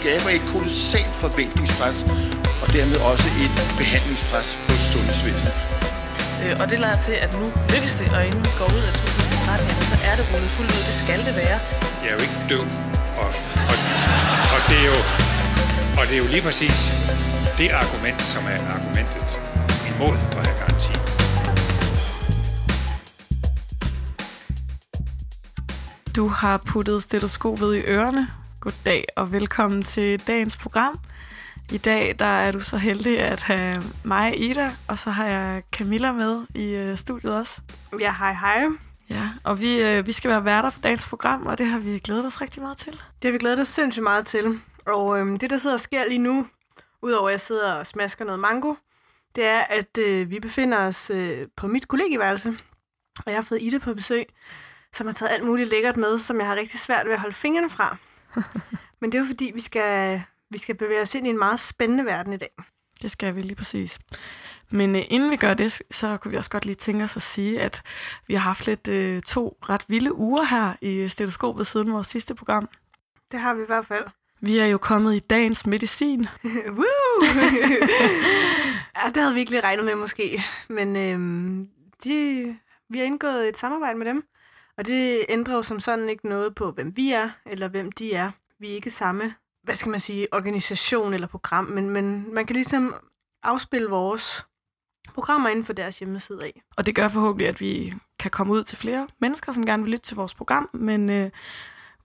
skaber et kolossalt forventningspres, og dermed også et behandlingspres på sundhedsvæsenet. Øh, og det lader til, at nu lykkes det, og inden vi går ud af 2013, jamen, så er det rullet fuldt ud. Det skal det være. Jeg er jo ikke død, og, og, og, det er jo, og det er jo lige præcis det argument, som er argumentet imod at have garanti. Du har puttet stetoskopet i ørerne. Goddag og velkommen til dagens program. I dag der er du så heldig at have mig, Ida, og så har jeg Camilla med i øh, studiet også. Ja, hej hej. Ja, og vi, øh, vi skal være værter for dagens program, og det har vi glædet os rigtig meget til. Det har vi glædet os sindssygt meget til. Og øhm, det, der sidder og sker lige nu, udover at jeg sidder og smasker noget mango, det er, at øh, vi befinder os øh, på mit kollegieværelse, og jeg har fået Ida på besøg, som har taget alt muligt lækkert med, som jeg har rigtig svært ved at holde fingrene fra. Men det er jo fordi, vi skal, vi skal bevæge os ind i en meget spændende verden i dag. Det skal vi lige præcis. Men øh, inden vi gør det, så kunne vi også godt lige tænke os at sige, at vi har haft lidt øh, to ret vilde uger her i stetoskopet siden vores sidste program. Det har vi i hvert fald. Vi er jo kommet i dagens medicin. Woo! ja, det havde vi ikke lige regnet med måske. Men øhm, de, vi har indgået et samarbejde med dem, og det ændrer jo som sådan ikke noget på, hvem vi er, eller hvem de er. Vi er ikke samme, hvad skal man sige, organisation eller program, men, men man kan ligesom afspille vores programmer inden for deres hjemmeside af. Og det gør forhåbentlig, at vi kan komme ud til flere mennesker, som gerne vil lytte til vores program, men øh,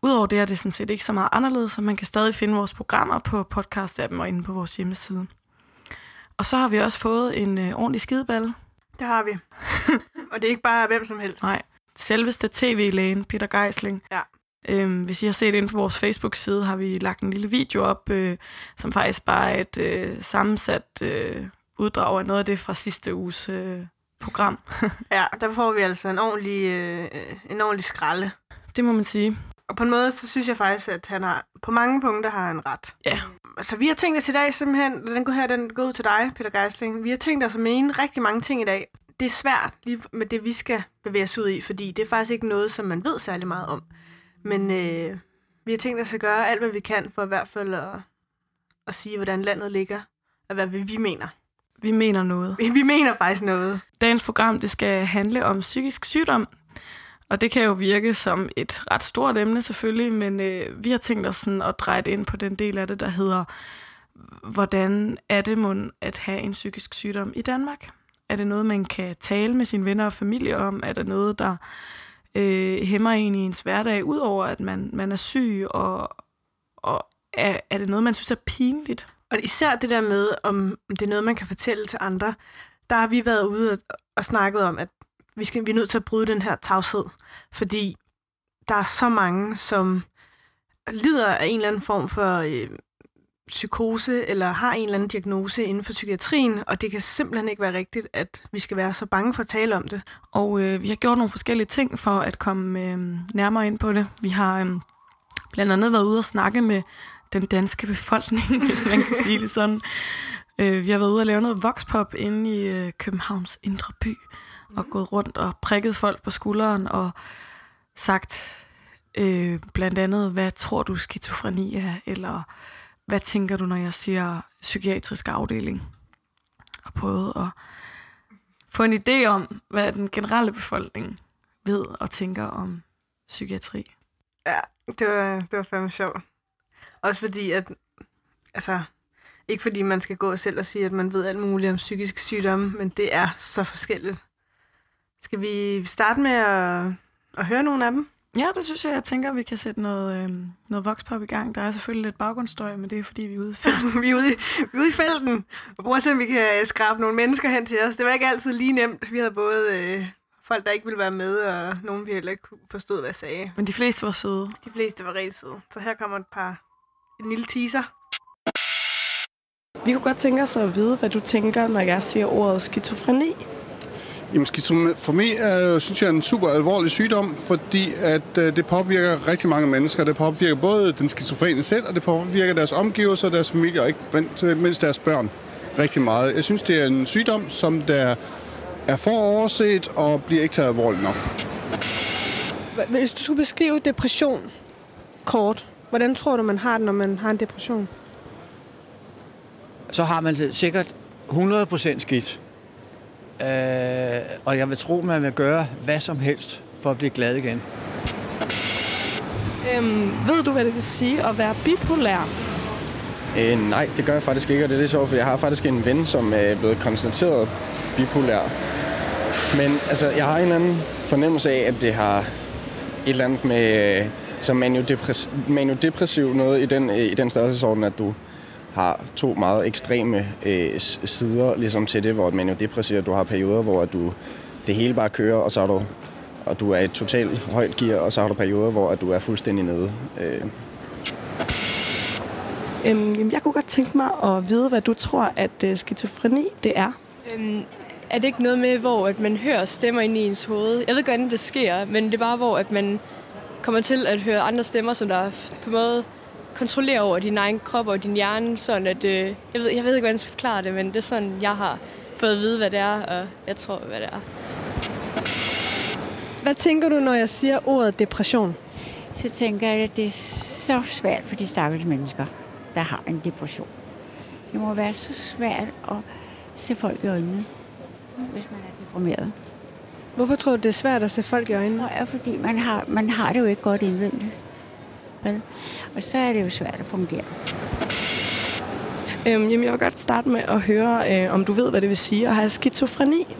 udover det er det sådan set ikke så meget anderledes, så man kan stadig finde vores programmer på podcast-appen og inde på vores hjemmeside. Og så har vi også fået en øh, ordentlig skideball. Det har vi. og det er ikke bare hvem som helst. Nej, selveste tv-lægen, Peter Geisling. Ja. Øhm, hvis I har set ind på vores Facebook-side, har vi lagt en lille video op, øh, som faktisk bare er et øh, sammensat øh, uddrag af noget af det fra sidste uges øh, program. ja, der får vi altså en ordentlig, øh, en ordentlig skralde. Det må man sige. Og på en måde, så synes jeg faktisk, at han har, på mange punkter har han ret. Ja. Så vi har tænkt os i dag simpelthen, den går her, den går ud til dig, Peter Geisling. Vi har tænkt os at mene rigtig mange ting i dag. Det er svært lige med det, vi skal bevæge os ud i, fordi det er faktisk ikke noget, som man ved særlig meget om. Men øh, vi har tænkt os at gøre alt, hvad vi kan, for i hvert fald at, at sige, hvordan landet ligger, og hvad vi mener. Vi mener noget. Vi, vi mener faktisk noget. Dagens program det skal handle om psykisk sygdom, og det kan jo virke som et ret stort emne selvfølgelig, men øh, vi har tænkt os sådan at dreje det ind på den del af det, der hedder, hvordan er det mon at have en psykisk sygdom i Danmark? Er det noget, man kan tale med sine venner og familie om? Er det noget, der øh, hæmmer en i ens hverdag, udover at man, man er syg, og, og er, er det noget, man synes er pinligt? Og især det der med, om det er noget, man kan fortælle til andre, der har vi været ude og, og snakket om, at vi, skal, vi er nødt til at bryde den her tavshed, fordi der er så mange, som lider af en eller anden form for øh, psykose, eller har en eller anden diagnose inden for psykiatrien, og det kan simpelthen ikke være rigtigt, at vi skal være så bange for at tale om det. Og øh, vi har gjort nogle forskellige ting for at komme øh, nærmere ind på det. Vi har øh, blandt andet været ude og snakke med den danske befolkning, hvis man kan sige det sådan. Øh, vi har været ude og lave noget voxpop inde i øh, Københavns indre by, og gået rundt og prikket folk på skulderen og sagt øh, blandt andet, hvad tror du skizofreni er, eller hvad tænker du, når jeg siger psykiatrisk afdeling? Og prøvede at få en idé om, hvad den generelle befolkning ved og tænker om psykiatri. Ja, det var, det var fandme sjovt. Også fordi, at altså, ikke fordi man skal gå selv og sige, at man ved alt muligt om psykisk sygdomme, men det er så forskelligt. Skal vi starte med at, at høre nogle af dem? Ja, det synes jeg. Jeg tænker, at vi kan sætte noget, øh, noget voxpop i gang. Der er selvfølgelig lidt baggrundsstøj, men det er fordi, vi er ude i felten. vi, er ude i, vi er ude i felten og se, om vi kan skrabe nogle mennesker hen til os. Det var ikke altid lige nemt. Vi havde både øh, folk, der ikke ville være med, og nogen, vi heller ikke forstod, hvad jeg sagde. Men de fleste var søde. De fleste var rigtig søde. Så her kommer et par en lille teaser. Vi kunne godt tænke os at vide, hvad du tænker, når jeg siger ordet skizofreni. Jamen, skizofreni er, synes jeg, er en super alvorlig sygdom, fordi at øh, det påvirker rigtig mange mennesker. Det påvirker både den skizofrene selv, og det påvirker deres omgivelser, deres familie, og ikke mindst deres børn rigtig meget. Jeg synes, det er en sygdom, som der er for overset og bliver ikke taget alvorligt nok. Hvis du skulle beskrive depression kort, Hvordan tror du, man har det, når man har en depression? Så har man sikkert 100% skidt. Øh, og jeg vil tro, man vil gøre hvad som helst for at blive glad igen. Øhm, ved du, hvad det vil sige at være bipolær? Øh, nej, det gør jeg faktisk ikke, og det er lidt sjovt, for jeg har faktisk en ven, som er blevet konstateret bipolær. Men altså, jeg har en eller anden fornemmelse af, at det har et eller andet med øh, som maniodepress- maniodepressiv noget i den, øh, i den størrelsesorden, at du har to meget ekstreme øh, sider ligesom til det, hvor et maniodepressiv, du har perioder, hvor du, det hele bare kører, og så er du og du er i et totalt højt gear, og så har du perioder, hvor du er fuldstændig nede. Øh. Øhm, jamen, jeg kunne godt tænke mig at vide, hvad du tror, at uh, skizofreni det er. Øhm, er det ikke noget med, hvor at man hører stemmer ind i ens hoved? Jeg ved ikke, hvordan det sker, men det er bare, hvor at man kommer til at høre andre stemmer, som der på en måde kontrollerer over din egen krop og din hjerne, sådan at, øh, jeg, ved, jeg ved ikke, hvordan jeg skal forklare det, men det er sådan, jeg har fået at vide, hvad det er, og jeg tror, hvad det er. Hvad tænker du, når jeg siger ordet depression? Så tænker jeg, at det er så svært for de stakkels mennesker, der har en depression. Det må være så svært at se folk i øjnene, hvis man er deprimeret. Hvorfor tror du, det er svært at se folk i øjnene? Det er, fordi man har, man har det jo ikke godt indvendigt. Vel? Og så er det jo svært at fungere. Øhm, jamen, jeg vil godt starte med at høre, øh, om du ved, hvad det vil sige at have skizofreni.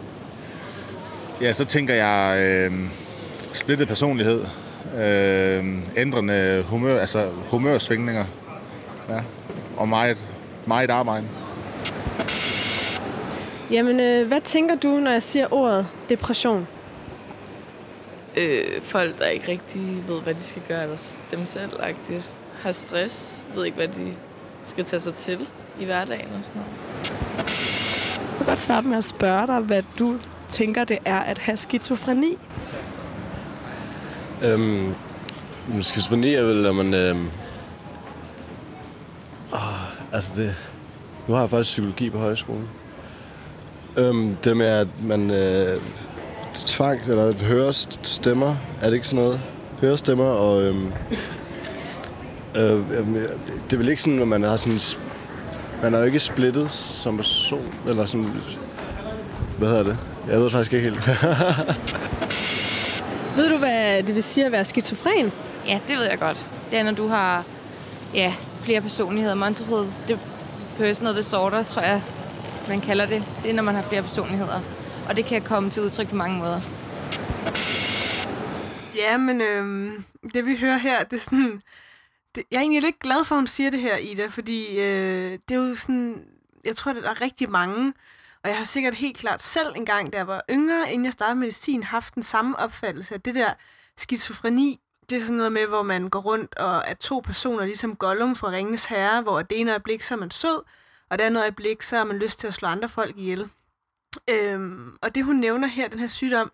Ja, så tænker jeg øh, splittet personlighed, øh, ændrende humør, altså humørsvingninger, ja, og meget, meget arbejde. Jamen, øh, hvad tænker du, når jeg siger ordet depression? Øh, folk, der ikke rigtig ved, hvad de skal gøre der dem selv -agtigt. har stress, ved ikke, hvad de skal tage sig til i hverdagen og sådan noget. Jeg vil godt starte med at spørge dig, hvad du tænker, det er at have skizofreni. Øhm, skizofreni er vel, når man... Øhm, åh, altså det... Nu har jeg faktisk psykologi på højskolen. Øhm, det med, at man øh, tvang, eller hører stemmer, er det ikke sådan noget? Hører stemmer, og øhm, øh, det er vel ikke sådan, at man har sådan... Man er jo ikke splittet som person, eller sådan... Hvad hedder det? Jeg ved faktisk ikke helt. ved du, hvad det vil sige at være skizofren? Ja, det ved jeg godt. Det er, når du har ja, flere personligheder. Multiple personal disorder, tror jeg, man kalder det. Det er, når man har flere personligheder. Og det kan komme til udtryk på mange måder. Ja, men øh, det vi hører her, det er sådan... Det, jeg er egentlig lidt glad for, at hun siger det her, Ida, fordi øh, det er jo sådan... Jeg tror, at der er rigtig mange, og jeg har sikkert helt klart selv engang, da jeg var yngre, inden jeg startede medicin, haft den samme opfattelse, af det der skizofreni, det er sådan noget med, hvor man går rundt og er to personer, ligesom Gollum fra Ringens Herre, hvor det ene øjeblik, så er man sød, og det andet øjeblik, så har man lyst til at slå andre folk ihjel. Øhm, og det, hun nævner her, den her sygdom,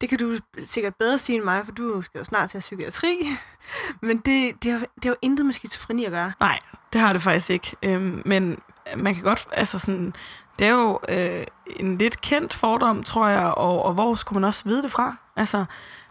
det kan du sikkert bedre sige end mig, for du skal jo snart til psykiatri. Men det, det, har, det har jo intet med skizofreni at gøre. Nej, det har det faktisk ikke. Øhm, men man kan godt, altså sådan, det er jo øh, en lidt kendt fordom, tror jeg, og, og hvor skulle man også vide det fra? Altså,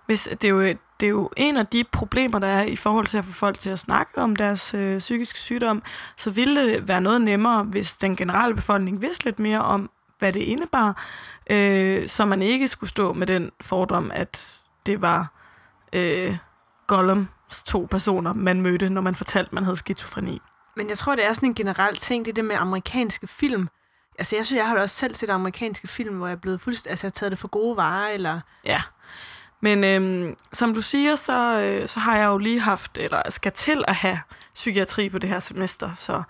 hvis, det, er jo, det er jo en af de problemer, der er i forhold til at få folk til at snakke om deres øh, psykiske sygdom, så ville det være noget nemmere, hvis den generelle befolkning vidste lidt mere om, hvad det indebar, øh, så man ikke skulle stå med den fordom, at det var øh, Gollums to personer, man mødte, når man fortalte, man havde skizofreni. Men jeg tror, det er sådan en generel ting, det der med amerikanske film. Altså, jeg synes, jeg har da også selv set amerikanske film, hvor jeg er blevet fuldstændig, altså, jeg har taget det for gode varer, eller... Ja, men øhm, som du siger, så, øh, så har jeg jo lige haft, eller skal til at have psykiatri på det her semester. Så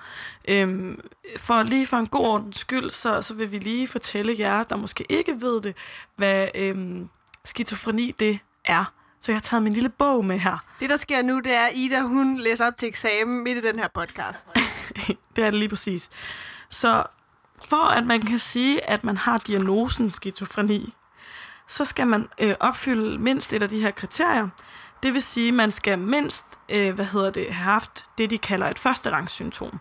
øhm, for lige for en god ordens skyld, så, så vil vi lige fortælle jer, der måske ikke ved det, hvad øhm, skizofreni det er. Så jeg har taget min lille bog med her. Det, der sker nu, det er, Ida, hun læser op til eksamen midt i den her podcast. det er det lige præcis. Så for at man kan sige, at man har diagnosen skizofreni, så skal man øh, opfylde mindst et af de her kriterier. Det vil sige, at man skal mindst øh, hvad hedder det, have haft det, de kalder et førsterangssymptom.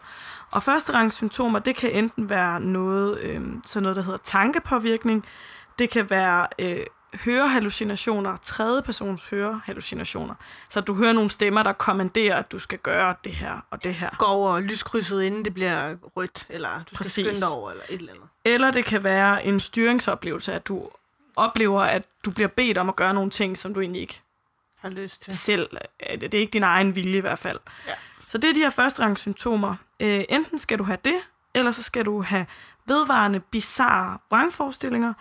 Og førsterangssymptomer, det kan enten være noget, øh, sådan noget, der hedder tankepåvirkning, det kan være øh, hørehallucinationer, tredje persons hørehallucinationer. Så du hører nogle stemmer, der kommanderer, at du skal gøre det her og det her. Gå over lyskrydset, inden det bliver rødt, eller du skal Præcis. skynde dig over, eller et eller andet. Eller det kan være en styringsoplevelse, at du oplever, at du bliver bedt om at gøre nogle ting, som du egentlig ikke Har lyst til. selv. øh, Det er ikke din egen vilje i hvert fald. Ja. Så det er de her første symptomer. Øh, enten skal du have det, eller så skal du have vedvarende, bizarre vrangforestillinger,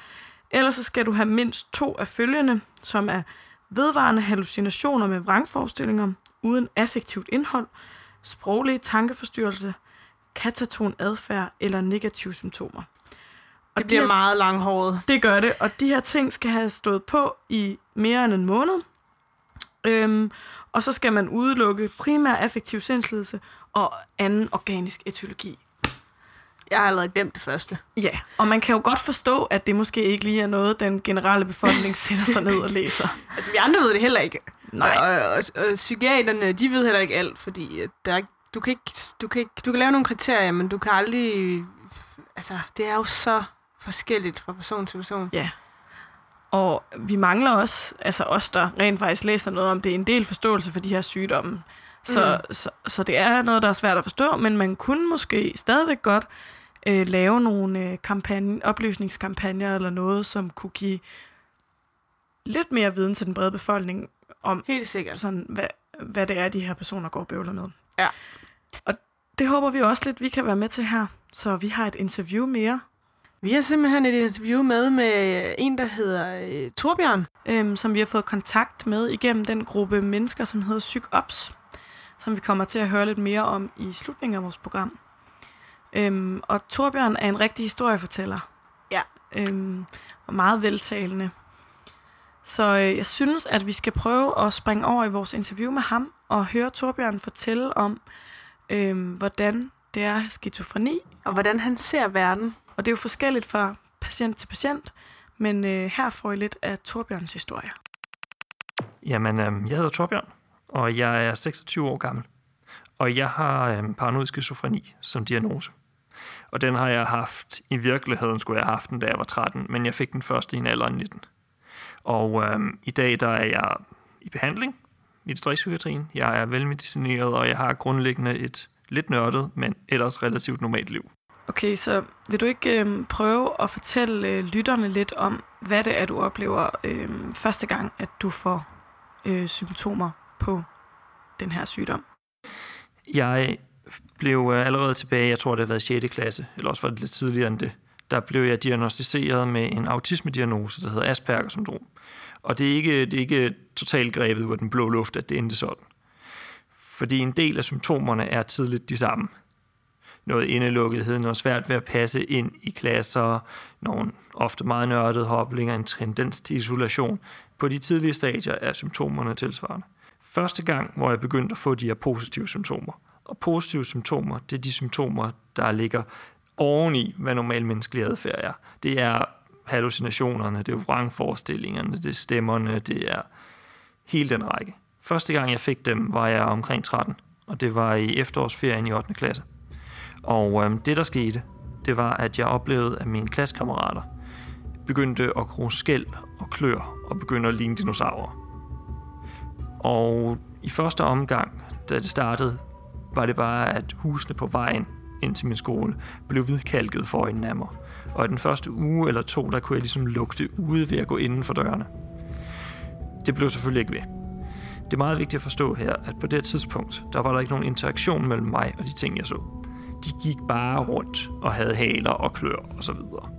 eller så skal du have mindst to af følgende, som er vedvarende hallucinationer med vrangforestillinger uden affektivt indhold, sproglige tankeforstyrrelse, kataton adfærd eller negative symptomer. Og Det bliver de her, meget langhåret. Det gør det, og de her ting skal have stået på i mere end en måned. Øhm, og så skal man udelukke primær affektiv sindslidelse og anden organisk etiologi. Jeg har allerede glemt det første. Ja, og man kan jo godt forstå, at det måske ikke lige er noget, den generelle befolkning sætter sig ned og læser. Altså, vi andre ved det heller ikke. Nej. Og, og, og, og psykiaterne, de ved heller ikke alt, fordi at der er, du, kan ikke, du, kan ikke, du kan lave nogle kriterier, men du kan aldrig... Altså, det er jo så forskelligt fra person til person. Ja. Og vi mangler også, altså os, der rent faktisk læser noget om det, er en del forståelse for de her sygdomme. Så, mm. så, så det er noget, der er svært at forstå, men man kunne måske stadigvæk godt øh, lave nogle øh, kampagne, oplysningskampagner eller noget, som kunne give lidt mere viden til den brede befolkning om, Helt sikkert. sådan, hvad, hvad det er, de her personer går og bøvler med. Ja. Og det håber vi også lidt, vi kan være med til her. Så vi har et interview mere. Vi har simpelthen et interview med med en, der hedder øh, Torbjørn. øhm, som vi har fået kontakt med igennem den gruppe mennesker, som hedder PsykOps, som vi kommer til at høre lidt mere om i slutningen af vores program. Øhm, og Torbjørn er en rigtig historiefortæller. Ja. Øhm, og meget veltalende. Så øh, jeg synes, at vi skal prøve at springe over i vores interview med ham og høre Torbjørn fortælle om, øhm, hvordan det er skizofreni. Og hvordan han ser verden. Og det er jo forskelligt fra patient til patient, men øh, her får I lidt af Torbjørns historie. Jamen, øh, jeg hedder Torbjørn, og jeg er 26 år gammel. Og jeg har øh, paranoid skizofreni som diagnose. Og den har jeg haft, i virkeligheden skulle jeg have haft den, da jeg var 13, men jeg fik den først i en alder af 19. Og øh, i dag der er jeg i behandling i distriktspsykiatrien. Jeg er velmedicineret, og jeg har grundlæggende et lidt nørdet, men ellers relativt normalt liv. Okay, så vil du ikke øh, prøve at fortælle øh, lytterne lidt om, hvad det er, du oplever øh, første gang, at du får øh, symptomer på den her sygdom? Jeg blev øh, allerede tilbage, jeg tror det har været 6. klasse, eller også var det lidt tidligere end det, der blev jeg diagnostiseret med en autismediagnose, der hedder Asperger-syndrom. Og det er ikke, det er ikke totalt grebet ud af den blå luft, at det endte sådan. Fordi en del af symptomerne er tidligt de samme. Noget indelukkethed, noget svært ved at passe ind i klasser, nogle ofte meget nørdede hoblinger, en tendens til isolation. På de tidlige stadier er symptomerne tilsvarende. Første gang, hvor jeg begyndte at få de her positive symptomer. Og positive symptomer, det er de symptomer, der ligger oveni, hvad normal menneskelig adfærd er. Det er hallucinationerne, det er vrangforestillingerne, det er stemmerne, det er hele den række. Første gang jeg fik dem, var jeg omkring 13, og det var i efterårsferien i 8. klasse. Og øhm, det, der skete, det var, at jeg oplevede, at mine klassekammerater begyndte at kroge skæld og klør og begyndte at ligne dinosaurer. Og i første omgang, da det startede, var det bare, at husene på vejen ind til min skole blev hvidkalket for øjnene af mig. Og i den første uge eller to, der kunne jeg ligesom lugte ude ved at gå inden for dørene. Det blev selvfølgelig ikke ved. Det er meget vigtigt at forstå her, at på det tidspunkt, der var der ikke nogen interaktion mellem mig og de ting, jeg så. De gik bare rundt og havde haler og klør og så videre.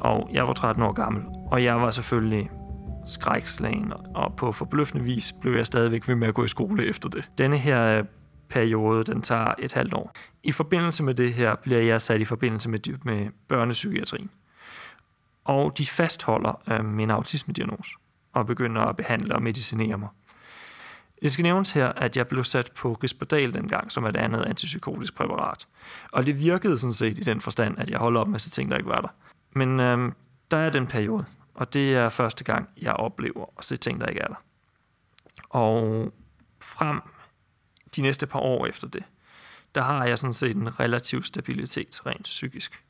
Og jeg var 13 år gammel, og jeg var selvfølgelig skrækslagen, og på forbløffende vis blev jeg stadigvæk ved med at gå i skole efter det. Denne her øh, periode, den tager et halvt år. I forbindelse med det her bliver jeg sat i forbindelse med, med børnepsykiatrien. Og de fastholder øh, min autismediagnose og begynder at behandle og medicinere mig. Det skal nævnes her, at jeg blev sat på Risperdal dengang, som er et andet antipsykotisk præparat. Og det virkede sådan set i den forstand, at jeg holdt op med så ting, der ikke var der. Men øhm, der er den periode, og det er første gang, jeg oplever at se ting, der ikke er der. Og frem de næste par år efter det, der har jeg sådan set en relativ stabilitet rent psykisk.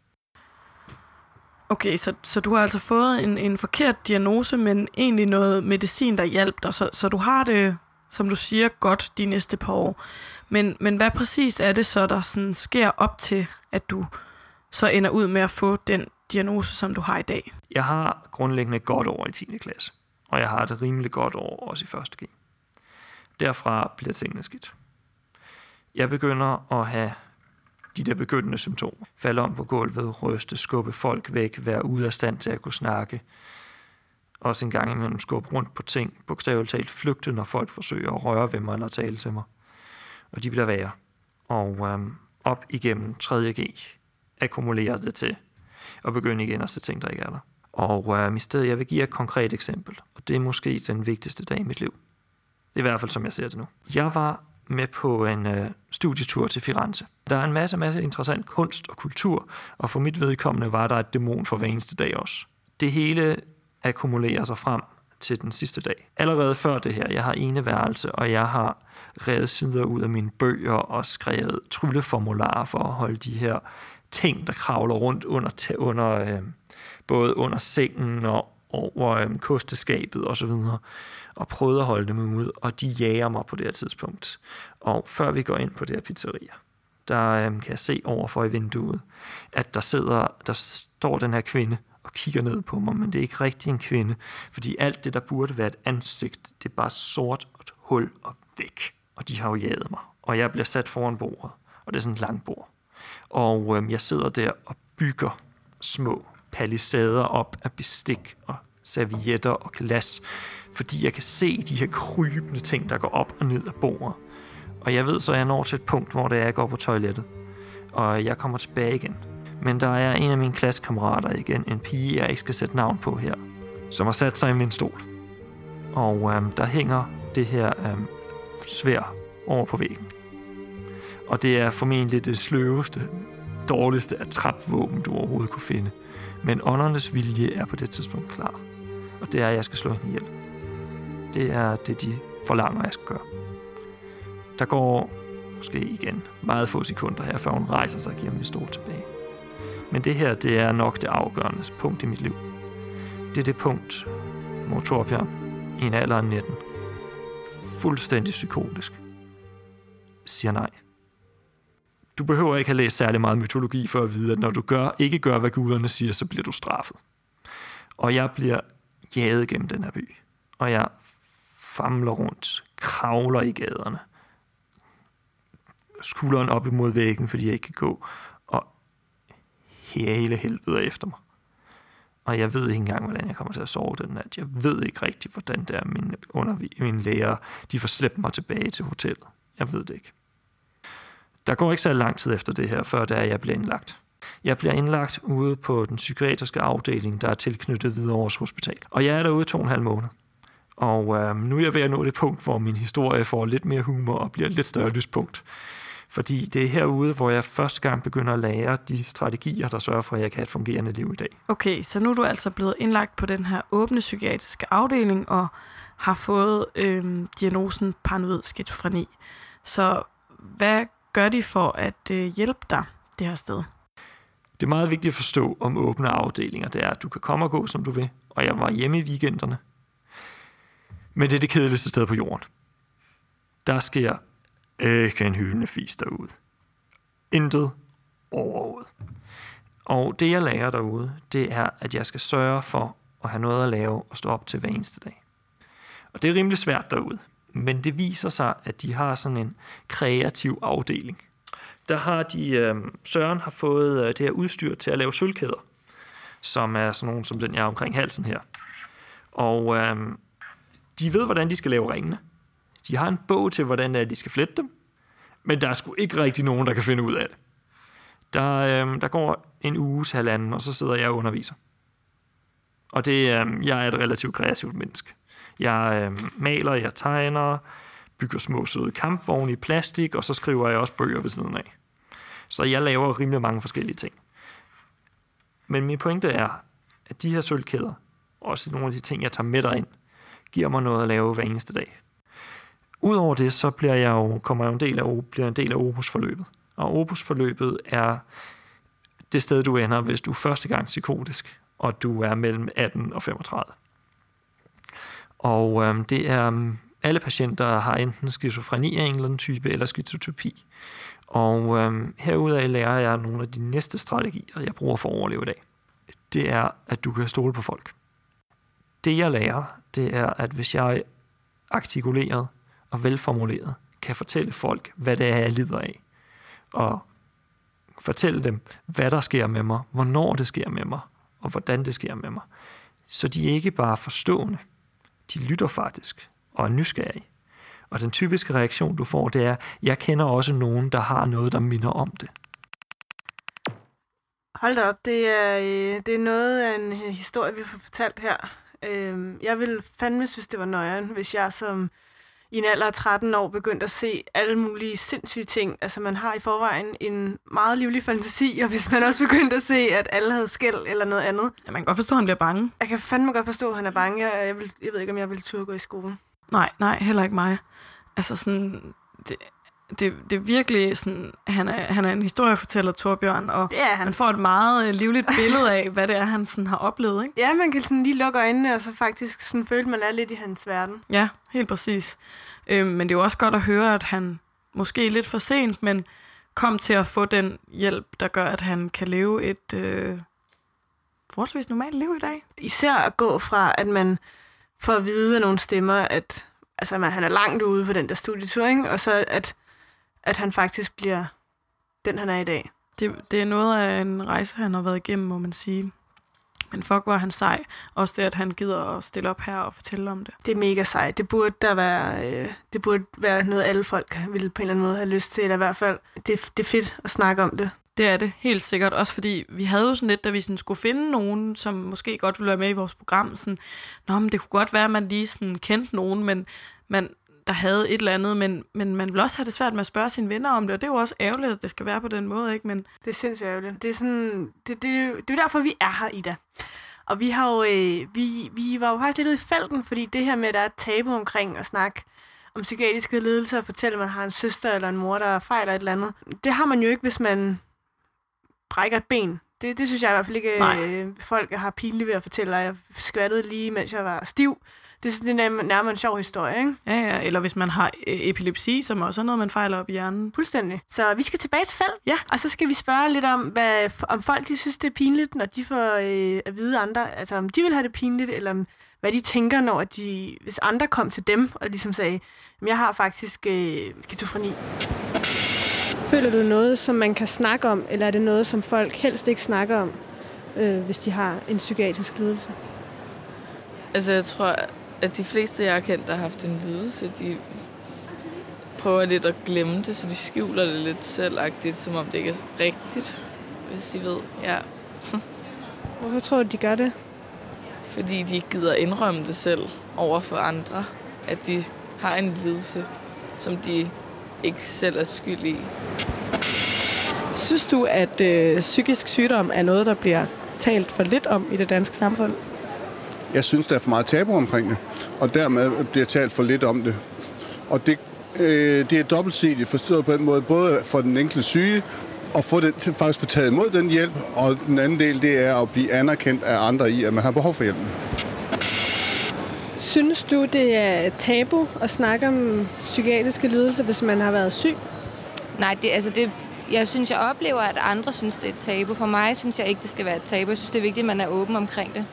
Okay, så, så du har altså fået en, en forkert diagnose, men egentlig noget medicin, der hjalp dig, så, så du har det, som du siger, godt de næste par år. Men, men hvad præcis er det så, der sådan sker op til, at du så ender ud med at få den diagnose, som du har i dag? Jeg har grundlæggende et godt år i 10. klasse, og jeg har det rimelig godt år også i 1. G. Derfra bliver tingene skidt. Jeg begynder at have de der begyndende symptomer. Falde om på gulvet, ryste, skubbe folk væk, være ude af stand til at kunne snakke. Også en gang imellem skubbe rundt på ting, bogstaveligt talt flygte, når folk forsøger at røre ved mig eller tale til mig. Og de bliver værre. Og øhm, op igennem 3.G akkumulerer det til og begynde igen at se ting, der ikke er der. Og øhm, i stedet, jeg vil give et konkret eksempel, og det er måske den vigtigste dag i mit liv. I hvert fald, som jeg ser det nu. Jeg var med på en øh, studietur til Firenze. Der er en masse, masse interessant kunst og kultur, og for mit vedkommende var der et dæmon for hver eneste dag også. Det hele akkumulerer sig frem til den sidste dag. Allerede før det her, jeg har ene værelse, og jeg har revet sider ud af mine bøger og skrevet trylleformularer for at holde de her ting, der kravler rundt under, under øh, både under sengen og over øh, kosteskabet og så videre, og prøvede at holde dem ud, og de jager mig på det her tidspunkt. Og før vi går ind på det her pizzeria, der øh, kan jeg se overfor i vinduet, at der sidder, der står den her kvinde og kigger ned på mig, men det er ikke rigtig en kvinde, fordi alt det, der burde være et ansigt, det er bare sort og et hul og væk. Og de har jo jaget mig, og jeg bliver sat foran bordet, og det er sådan et langt bord. Og øhm, jeg sidder der og bygger små palisader op af bestik og servietter og glas, fordi jeg kan se de her krybende ting, der går op og ned af bordet. Og jeg ved så, at jeg når til et punkt, hvor det er, jeg går på toilettet. Og jeg kommer tilbage igen. Men der er en af mine klassekammerater igen, en pige, jeg ikke skal sætte navn på her, som har sat sig i min stol. Og øhm, der hænger det her øhm, svær over på væggen. Og det er formentlig det sløveste, dårligste attrapvåben, du overhovedet kunne finde. Men åndernes vilje er på det tidspunkt klar. Og det er, at jeg skal slå hende ihjel. Det er det, de forlanger, jeg skal gøre. Der går måske igen meget få sekunder her, før hun rejser sig og giver min stol tilbage. Men det her, det er nok det afgørende punkt i mit liv. Det er det punkt, hvor Torbjørn, i en alder af 19, fuldstændig psykotisk, siger nej. Du behøver ikke have læst særlig meget mytologi for at vide, at når du gør, ikke gør, hvad guderne siger, så bliver du straffet. Og jeg bliver jaget gennem den her by. Og jeg famler rundt, kravler i gaderne, skulderen op imod væggen, fordi jeg ikke kan gå, hele helvede efter mig. Og jeg ved ikke engang, hvordan jeg kommer til at sove den nat. Jeg ved ikke rigtigt, hvordan det er, mine, undervi- mine læger de får slæbt mig tilbage til hotellet. Jeg ved det ikke. Der går ikke så lang tid efter det her, før det er, jeg bliver indlagt. Jeg bliver indlagt ude på den psykiatriske afdeling, der er tilknyttet Hvidovres Hospital. Og jeg er derude to og en halv måned. Og øh, nu er jeg ved at nå det punkt, hvor min historie får lidt mere humor og bliver et lidt større lyspunkt. Fordi det er herude, hvor jeg første gang begynder at lære de strategier, der sørger for, at jeg kan have et fungerende liv i dag. Okay, så nu er du altså blevet indlagt på den her åbne psykiatriske afdeling og har fået øh, diagnosen paranoid skizofreni. Så hvad gør de for at øh, hjælpe dig det her sted? Det er meget vigtigt at forstå om åbne afdelinger. Det er, at du kan komme og gå, som du vil. Og jeg var hjemme i weekenderne. Men det er det kedeligste sted på jorden. Der sker Øh, ikke en hyldende fis derude. Intet overhovedet. Og det, jeg lærer derude, det er, at jeg skal sørge for at have noget at lave og stå op til hver eneste dag. Og det er rimelig svært derude. Men det viser sig, at de har sådan en kreativ afdeling. Der har de, øh, Søren har fået øh, det her udstyr til at lave sølvkæder, som er sådan nogle som den, jeg er omkring halsen her. Og øh, de ved, hvordan de skal lave ringene. De har en bog til, hvordan de skal flette dem, men der er sgu ikke rigtig nogen, der kan finde ud af det. Der, øh, der går en uge til halvanden, og så sidder jeg og underviser. Og det, øh, jeg er et relativt kreativt menneske. Jeg øh, maler, jeg tegner, bygger små søde kampvogne i plastik, og så skriver jeg også bøger ved siden af. Så jeg laver rimelig mange forskellige ting. Men min pointe er, at de her sølvkæder, også nogle af de ting, jeg tager med ind, giver mig noget at lave hver eneste dag. Udover det, så bliver jeg jo, kommer jeg en del af, bliver en del af Opus-forløbet. Og Opus-forløbet er det sted, du ender, hvis du er første gang psykotisk, og du er mellem 18 og 35. Og øhm, det er mm, alle patienter har enten skizofreni af en eller anden type, eller skizotopi. Og øhm, herudaf lærer jeg nogle af de næste strategier, jeg bruger for at overleve i dag. Det er, at du kan stole på folk. Det jeg lærer, det er, at hvis jeg artikuleret og velformuleret kan fortælle folk, hvad det er, jeg lider af, og fortælle dem, hvad der sker med mig, hvornår det sker med mig, og hvordan det sker med mig, så de er ikke bare forstående, de lytter faktisk og er nysgerrige. Og den typiske reaktion, du får, det er, jeg kender også nogen, der har noget, der minder om det. Hold da op, det er, øh, det er noget af en øh, historie, vi får fortalt her. Øhm, jeg ville fandme synes, det var nøjeren, hvis jeg som i en alder af 13 år begyndte at se alle mulige sindssyge ting. Altså man har i forvejen en meget livlig fantasi, og hvis man også begyndte at se, at alle havde skæld eller noget andet. Ja, man kan godt forstå, at han bliver bange. Jeg kan fandme godt forstå, at han er bange. Jeg, jeg, vil, jeg ved ikke, om jeg ville turde gå i skole. Nej, nej, heller ikke mig. Altså sådan, det, det, det er virkelig sådan, han er, han er en historiefortæller, Torbjørn, og det er han. man får et meget øh, livligt billede af, hvad det er, han sådan har oplevet, ikke? Ja, man kan sådan lige lukke øjnene, og så faktisk sådan føle, at man er lidt i hans verden. Ja, helt præcis. Øhm, men det er jo også godt at høre, at han måske lidt for sent, men kom til at få den hjælp, der gør, at han kan leve et øh, forholdsvis normalt liv i dag. Især at gå fra, at man får at vide af nogle stemmer, at altså, man, han er langt ude på den der studietur, ikke? og så at, at han faktisk bliver den, han er i dag. Det, det er noget af en rejse, han har været igennem, må man sige. Men fuck, hvor er han sej. Også det, at han gider at stille op her og fortælle om det. Det er mega sejt. Det burde der være, øh, det burde være noget, alle folk ville på en eller anden måde have lyst til. Eller i hvert fald, det, det er fedt at snakke om det. Det er det, helt sikkert. Også fordi vi havde jo sådan lidt, da vi sådan skulle finde nogen, som måske godt ville være med i vores program. Sådan, Nå, men det kunne godt være, at man lige sådan kendte nogen, men man, der havde et eller andet, men, men man vil også have det svært med at spørge sine venner om det, og det er jo også ærgerligt, at det skal være på den måde, ikke? Men det er sindssygt ærgerligt. Det er, sådan, det, det, det er derfor, vi er her, Ida. Og vi har jo, øh, vi, vi var jo faktisk lidt ude i felten, fordi det her med, at der er et tabu omkring at snakke om psykiatriske lidelser og fortælle, at man har en søster eller en mor, der fejler et eller andet. Det har man jo ikke, hvis man brækker et ben. Det, det synes jeg i hvert fald ikke, øh, folk har pinligt ved at fortælle, at jeg skvattede lige, mens jeg var stiv. Det, det er nærmere en sjov historie, ikke? Ja, ja, eller hvis man har øh, epilepsi, som også er noget, man fejler op i hjernen. Fuldstændig. Så vi skal tilbage til felt. Ja. Og så skal vi spørge lidt om, hvad, om folk de synes, det er pinligt, når de får øh, at vide andre, altså om de vil have det pinligt, eller om, hvad de tænker, når de, hvis andre kom til dem og ligesom sagde, jeg har faktisk øh, skizofreni. Føler du noget, som man kan snakke om, eller er det noget, som folk helst ikke snakker om, øh, hvis de har en psykiatrisk lidelse? Altså, jeg tror, at de fleste, jeg har kendt, der har haft en lidelse, de prøver lidt at glemme det, så de skjuler det lidt selvagtigt, som om det ikke er rigtigt, hvis de ved. Ja. Hvorfor tror du, de gør det? Fordi de ikke gider indrømme det selv over for andre, at de har en lidelse, som de ikke selv er skyld i. Synes du, at øh, psykisk sygdom er noget, der bliver talt for lidt om i det danske samfund? Jeg synes, der er for meget tabu omkring det, og dermed bliver talt for lidt om det. Og det, øh, det er dobbeltsidigt forstået på den måde, både for den enkelte syge, og få det, til faktisk få taget imod den hjælp, og den anden del, det er at blive anerkendt af andre i, at man har behov for hjælpen. Synes du, det er tabu at snakke om psykiatriske lidelser, hvis man har været syg? Nej, det, altså det, jeg synes, jeg oplever, at andre synes, det er et tabu. For mig synes jeg ikke, det skal være et tabu. Jeg synes, det er vigtigt, at man er åben omkring det.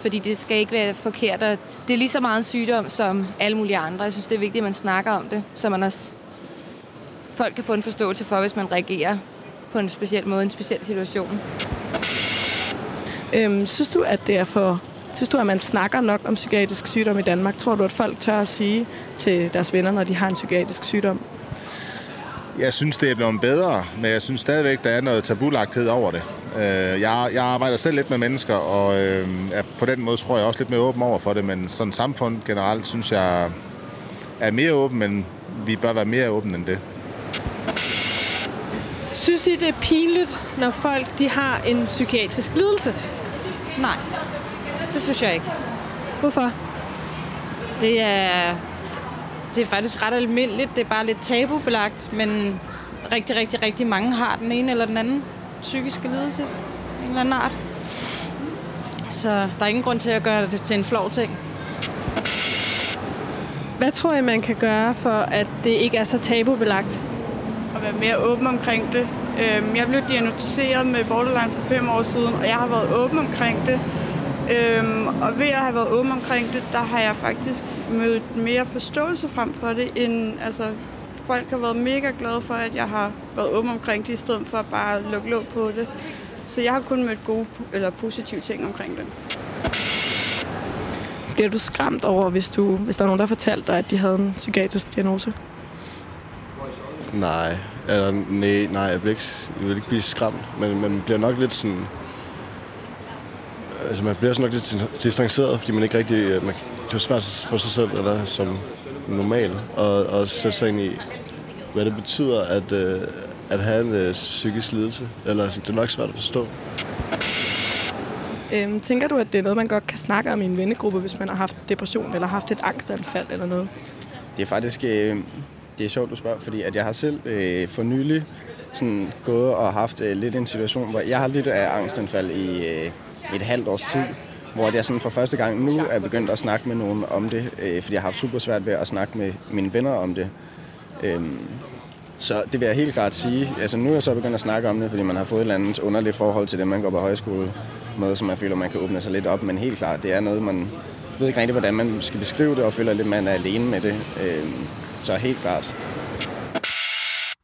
Fordi det skal ikke være forkert. Det er lige så meget en sygdom som alle mulige andre. Jeg synes, det er vigtigt, at man snakker om det, så man også folk kan få en forståelse for, hvis man reagerer på en speciel måde, en speciel situation. Øhm, synes du, at det er for Synes du, at man snakker nok om psykiatrisk sygdom i Danmark? Tror du, at folk tør at sige til deres venner, når de har en psykiatrisk sygdom? Jeg synes, det er blevet bedre, men jeg synes stadigvæk, der er noget tabulagthed over det. Øh, Jeg, jeg arbejder selv lidt med mennesker, og øh, på den måde tror jeg også lidt mere åben over for det, men sådan samfund generelt synes jeg er mere åben, men vi bør være mere åbne end det. Synes I, det er pinligt, når folk de har en psykiatrisk lidelse? Nej, det synes jeg ikke. Hvorfor? Det er, det er faktisk ret almindeligt. Det er bare lidt tabubelagt, men rigtig, rigtig, rigtig mange har den ene eller den anden psykiske lidelse. En eller anden art. Så der er ingen grund til at gøre det til en flov ting. Hvad tror I, man kan gøre for, at det ikke er så tabubelagt? At være mere åben omkring det. Øhm, Jeg blev diagnostiseret med borderline for fem år siden, og jeg har været åben omkring det. Øhm, Og ved at have været åben omkring det, der har jeg faktisk mødt mere forståelse frem for det, end altså, folk har været mega glade for, at jeg har været åben omkring det, i stedet for at bare lukke låg på det. Så jeg har kun mødt gode eller positive ting omkring det. Bliver du skræmt over, hvis, du, hvis der er nogen, der har fortalt dig, at de havde en psykiatrisk diagnose? Nej, eller nej, nej jeg, vil ikke, jeg vil ikke blive skræmt, men man bliver nok lidt sådan... Altså man bliver sådan nok lidt distanceret, fordi man ikke rigtig... øh, Man, det er svært for sig selv, eller som normal, og, og sætte sig ind i, hvad det betyder at, øh, at have en øh, psykisk lidelse. Eller altså, det er nok svært at forstå. Øhm, tænker du, at det er noget, man godt kan snakke om i en vennegruppe, hvis man har haft depression eller haft et angstanfald eller noget? Det er faktisk øh, det er sjovt, du spørger, fordi at jeg har selv øh, for nylig sådan, gået og haft øh, lidt en situation, hvor jeg har lidt af angstanfald i øh, et halvt års tid, hvor jeg sådan for første gang nu er begyndt at snakke med nogen om det, øh, fordi jeg har haft super svært ved at snakke med mine venner om det. Øhm, så det vil jeg helt klart sige. Altså nu er jeg så begyndt at snakke om det, fordi man har fået et eller andet underligt forhold til det, man går på højskole med, som man føler, man kan åbne sig lidt op. Men helt klart, det er noget, man ved ikke rigtig, hvordan man skal beskrive det, og føler lidt, man er alene med det. Øhm, så helt klart.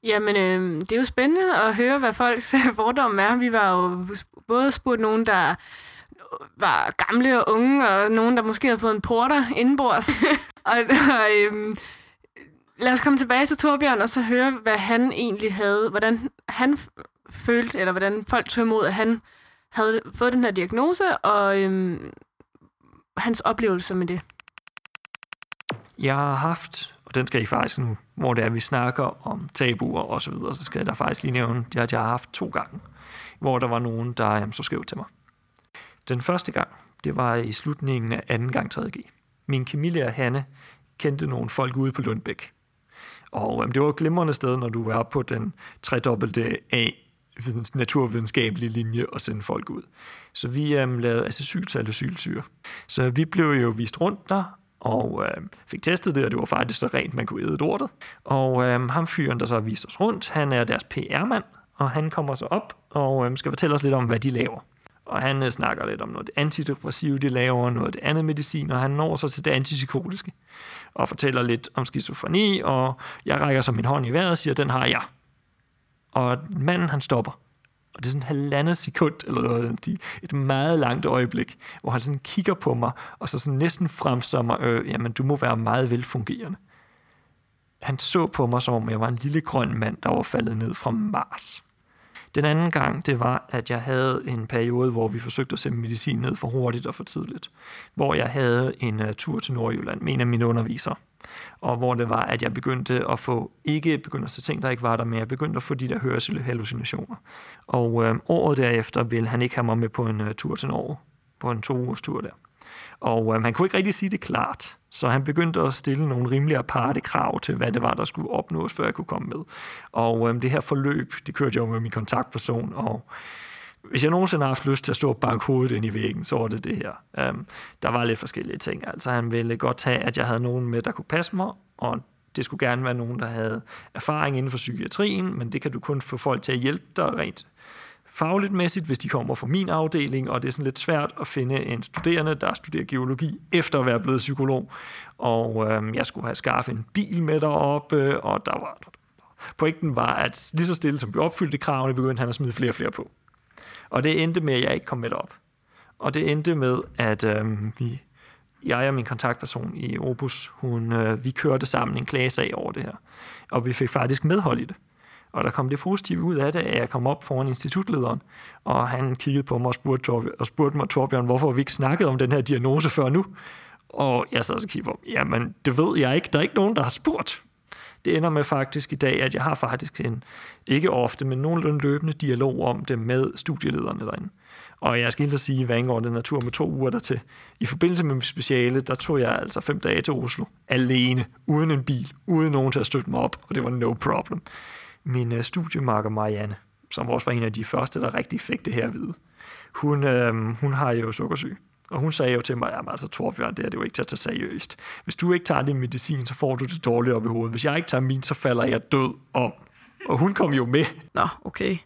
Jamen, øh, det er jo spændende at høre, hvad folks fordomme er. Vi var jo både spurgt nogen, der var gamle og unge, og nogen, der måske havde fået en porter indenbords. og, og øh, lad os komme tilbage til Torbjørn, og så høre, hvad han egentlig havde, hvordan han følte, eller hvordan folk tog imod, at han havde fået den her diagnose, og øhm, hans oplevelser med det. Jeg har haft, og den skal I faktisk nu, hvor det er, vi snakker om tabuer og så videre, så skal jeg da faktisk lige nævne, at jeg har haft to gange, hvor der var nogen, der jamen, så skrev til mig. Den første gang, det var i slutningen af anden gang 3G. Min kemilærer Hanne kendte nogle folk ude på Lundbæk. Og øhm, det var et glimrende sted, når du er på den tredobbelte A naturvidenskabelige linje og sende folk ud. Så vi øhm, lavede acetylsalicylsyre. Så vi blev jo vist rundt der, og øh, fik testet det, og det var faktisk så rent, man kunne æde lortet. Og øh, ham fyren, der så har vist os rundt, han er deres PR-mand, og han kommer så op og øh, skal fortælle os lidt om, hvad de laver. Og han øh, snakker lidt om noget antidepressivt, de laver, noget andet medicin, og han når så til det antipsykotiske, og fortæller lidt om skizofreni, og jeg rækker så min hånd i vejret og siger, den har jeg. Og manden, han stopper. Og det er sådan en halvandet sekund, eller noget, den stil. et meget langt øjeblik, hvor han sådan kigger på mig, og så sådan næsten fremstår mig, øh, jamen du må være meget velfungerende. Han så på mig, som om jeg var en lille grøn mand, der var faldet ned fra Mars. Den anden gang, det var, at jeg havde en periode, hvor vi forsøgte at sende medicin ned for hurtigt og for tidligt. Hvor jeg havde en uh, tur til Nordjylland med en af mine undervisere. Og hvor det var, at jeg begyndte at få, ikke begyndte at se ting, der ikke var der, men jeg begyndte at få de der hørehallucinationer. Og øh, året derefter ville han ikke have mig med på en uh, tur til Norge. På en to ugers tur der. Og øh, han kunne ikke rigtig sige det klart, så han begyndte at stille nogle rimelig aparte krav til, hvad det var, der skulle opnås, før jeg kunne komme med. Og øhm, det her forløb, det kørte jeg jo med min kontaktperson, og hvis jeg nogensinde har haft lyst til at stå og banke hovedet ind i væggen, så var det det her. Øhm, der var lidt forskellige ting. Altså han ville godt have, at jeg havde nogen med, der kunne passe mig, og det skulle gerne være nogen, der havde erfaring inden for psykiatrien, men det kan du kun få folk til at hjælpe dig rent fagligt mæssigt, hvis de kommer fra min afdeling, og det er sådan lidt svært at finde en studerende, der studerer geologi, efter at være blevet psykolog. Og øhm, jeg skulle have skaffet en bil med deroppe, og der var... Pointen var, at lige så stille som vi opfyldte kravene, begyndte han at smide flere og flere på. Og det endte med, at jeg ikke kom med op. Og det endte med, at øhm, vi, jeg og min kontaktperson i Opus, hun, øh, vi kørte sammen en klagesag over det her. Og vi fik faktisk medhold i det. Og der kom det positive ud af det, at jeg kom op foran institutlederen, og han kiggede på mig og spurgte, Torbjørn, og spurgte mig, Torbjørn, hvorfor vi ikke snakkede om den her diagnose før nu? Og jeg sad og kiggede på, jamen det ved jeg ikke, der er ikke nogen, der har spurgt. Det ender med faktisk i dag, at jeg har faktisk en, ikke ofte, men nogenlunde løbende dialog om det med studielederne derinde. Og jeg skal helt at sige, hvad angår den natur med to uger dertil. I forbindelse med mit speciale, der tog jeg altså fem dage til Oslo, alene, uden en bil, uden nogen til at støtte mig op, og det var no problem min uh, studiemarker Marianne, som også var en af de første, der rigtig fik det her at vide. Hun, øh, hun har jo sukkersyg. Og hun sagde jo til mig, at altså Torbjørn, det er det jo ikke til at tage seriøst. Hvis du ikke tager din medicin, så får du det dårligt op i hovedet. Hvis jeg ikke tager min, så falder jeg død om. Og hun kom jo med. Nå, okay.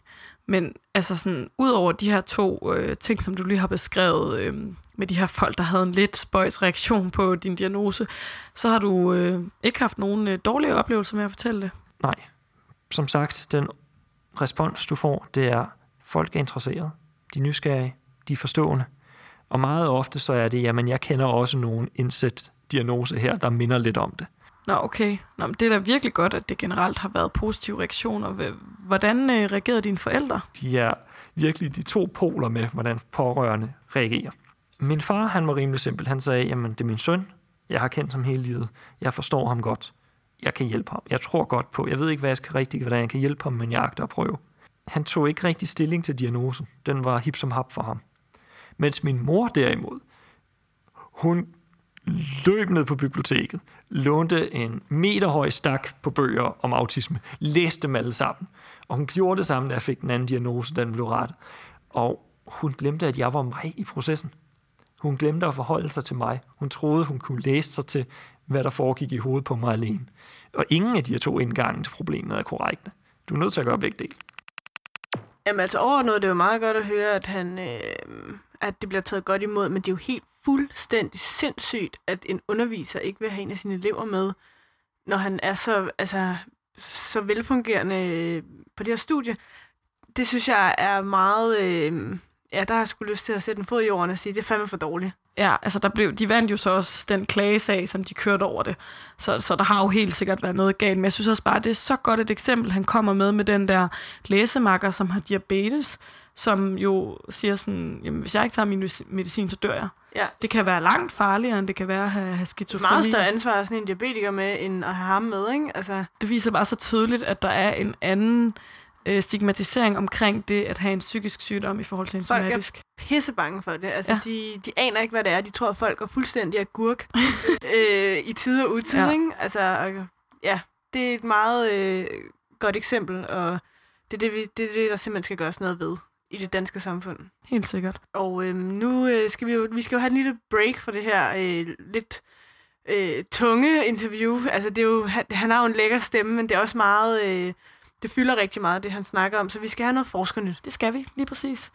Men altså sådan, ud over de her to øh, ting, som du lige har beskrevet, øh, med de her folk, der havde en lidt spøjs reaktion på din diagnose, så har du øh, ikke haft nogen øh, dårlige oplevelser med at fortælle det? Nej. Som sagt, den respons, du får, det er, folk er interesseret, de er nysgerrige, de er forstående. Og meget ofte så er det, jamen jeg kender også nogen indsæt diagnose her, der minder lidt om det. Nå, okay. Nå, men det er da virkelig godt, at det generelt har været positive reaktioner. Hvordan øh, reagerede dine forældre? De er virkelig de to poler med, hvordan pårørende reagerer. Min far, han var rimelig simpel. Han sagde, jamen det er min søn. Jeg har kendt ham hele livet. Jeg forstår ham godt. Jeg kan hjælpe ham. Jeg tror godt på. Jeg ved ikke, hvad jeg skal rigtig, hvordan jeg kan hjælpe ham, men jeg agter at prøve. Han tog ikke rigtig stilling til diagnosen. Den var hip som hap for ham. Mens min mor derimod, hun løb ned på biblioteket, lånte en meterhøj stak på bøger om autisme, læste dem alle sammen. Og hun gjorde det samme, da jeg fik den anden diagnose, den blev rettet. Og hun glemte, at jeg var mig i processen. Hun glemte at forholde sig til mig. Hun troede, hun kunne læse sig til, hvad der foregik i hovedet på mig alene. Og ingen af de her to indgange til problemet er korrekte. Du er nødt til at gøre begge dele. Jamen altså overordnet det er jo meget godt at høre, at, han, øh, at det bliver taget godt imod, men det er jo helt fuldstændig sindssygt, at en underviser ikke vil have en af sine elever med, når han er så, altså, så velfungerende øh, på det her studie. Det synes jeg er meget... Øh, ja, der har jeg sgu lyst til at sætte en fod i jorden og sige, det er fandme for dårligt. Ja, altså der blev, de vandt jo så også den klagesag, som de kørte over det. Så, så der har jo helt sikkert været noget galt. Men jeg synes også bare, det er så godt et eksempel, han kommer med med den der læsemakker, som har diabetes, som jo siger sådan, jamen hvis jeg ikke tager min medicin, så dør jeg. Ja. Det kan være langt farligere, end det kan være at have, have skizofreni. Meget større ansvar at sådan en diabetiker med, end at have ham med, ikke? Altså. Det viser bare så tydeligt, at der er en anden øh, stigmatisering omkring det at have en psykisk sygdom i forhold til en folk somatisk. er pisse bange for det. Altså, Ja. de, de aner ikke, hvad det er. De tror, at folk er fuldstændig agurk øh, i tid og utid. Ja. Ja. Ikke? Altså, og, ja, det er et meget øh, godt eksempel, og det er det, vi, det er det, der simpelthen skal gøres noget ved i det danske samfund. Helt sikkert. Og øh, nu øh, skal vi jo, vi skal jo have en lille break for det her øh, lidt øh, tunge interview. Altså, det er jo, han, han har jo en lækker stemme, men det er også meget... Øh, det fylder rigtig meget, det han snakker om, så vi skal have noget forskernyt. Det skal vi, lige præcis.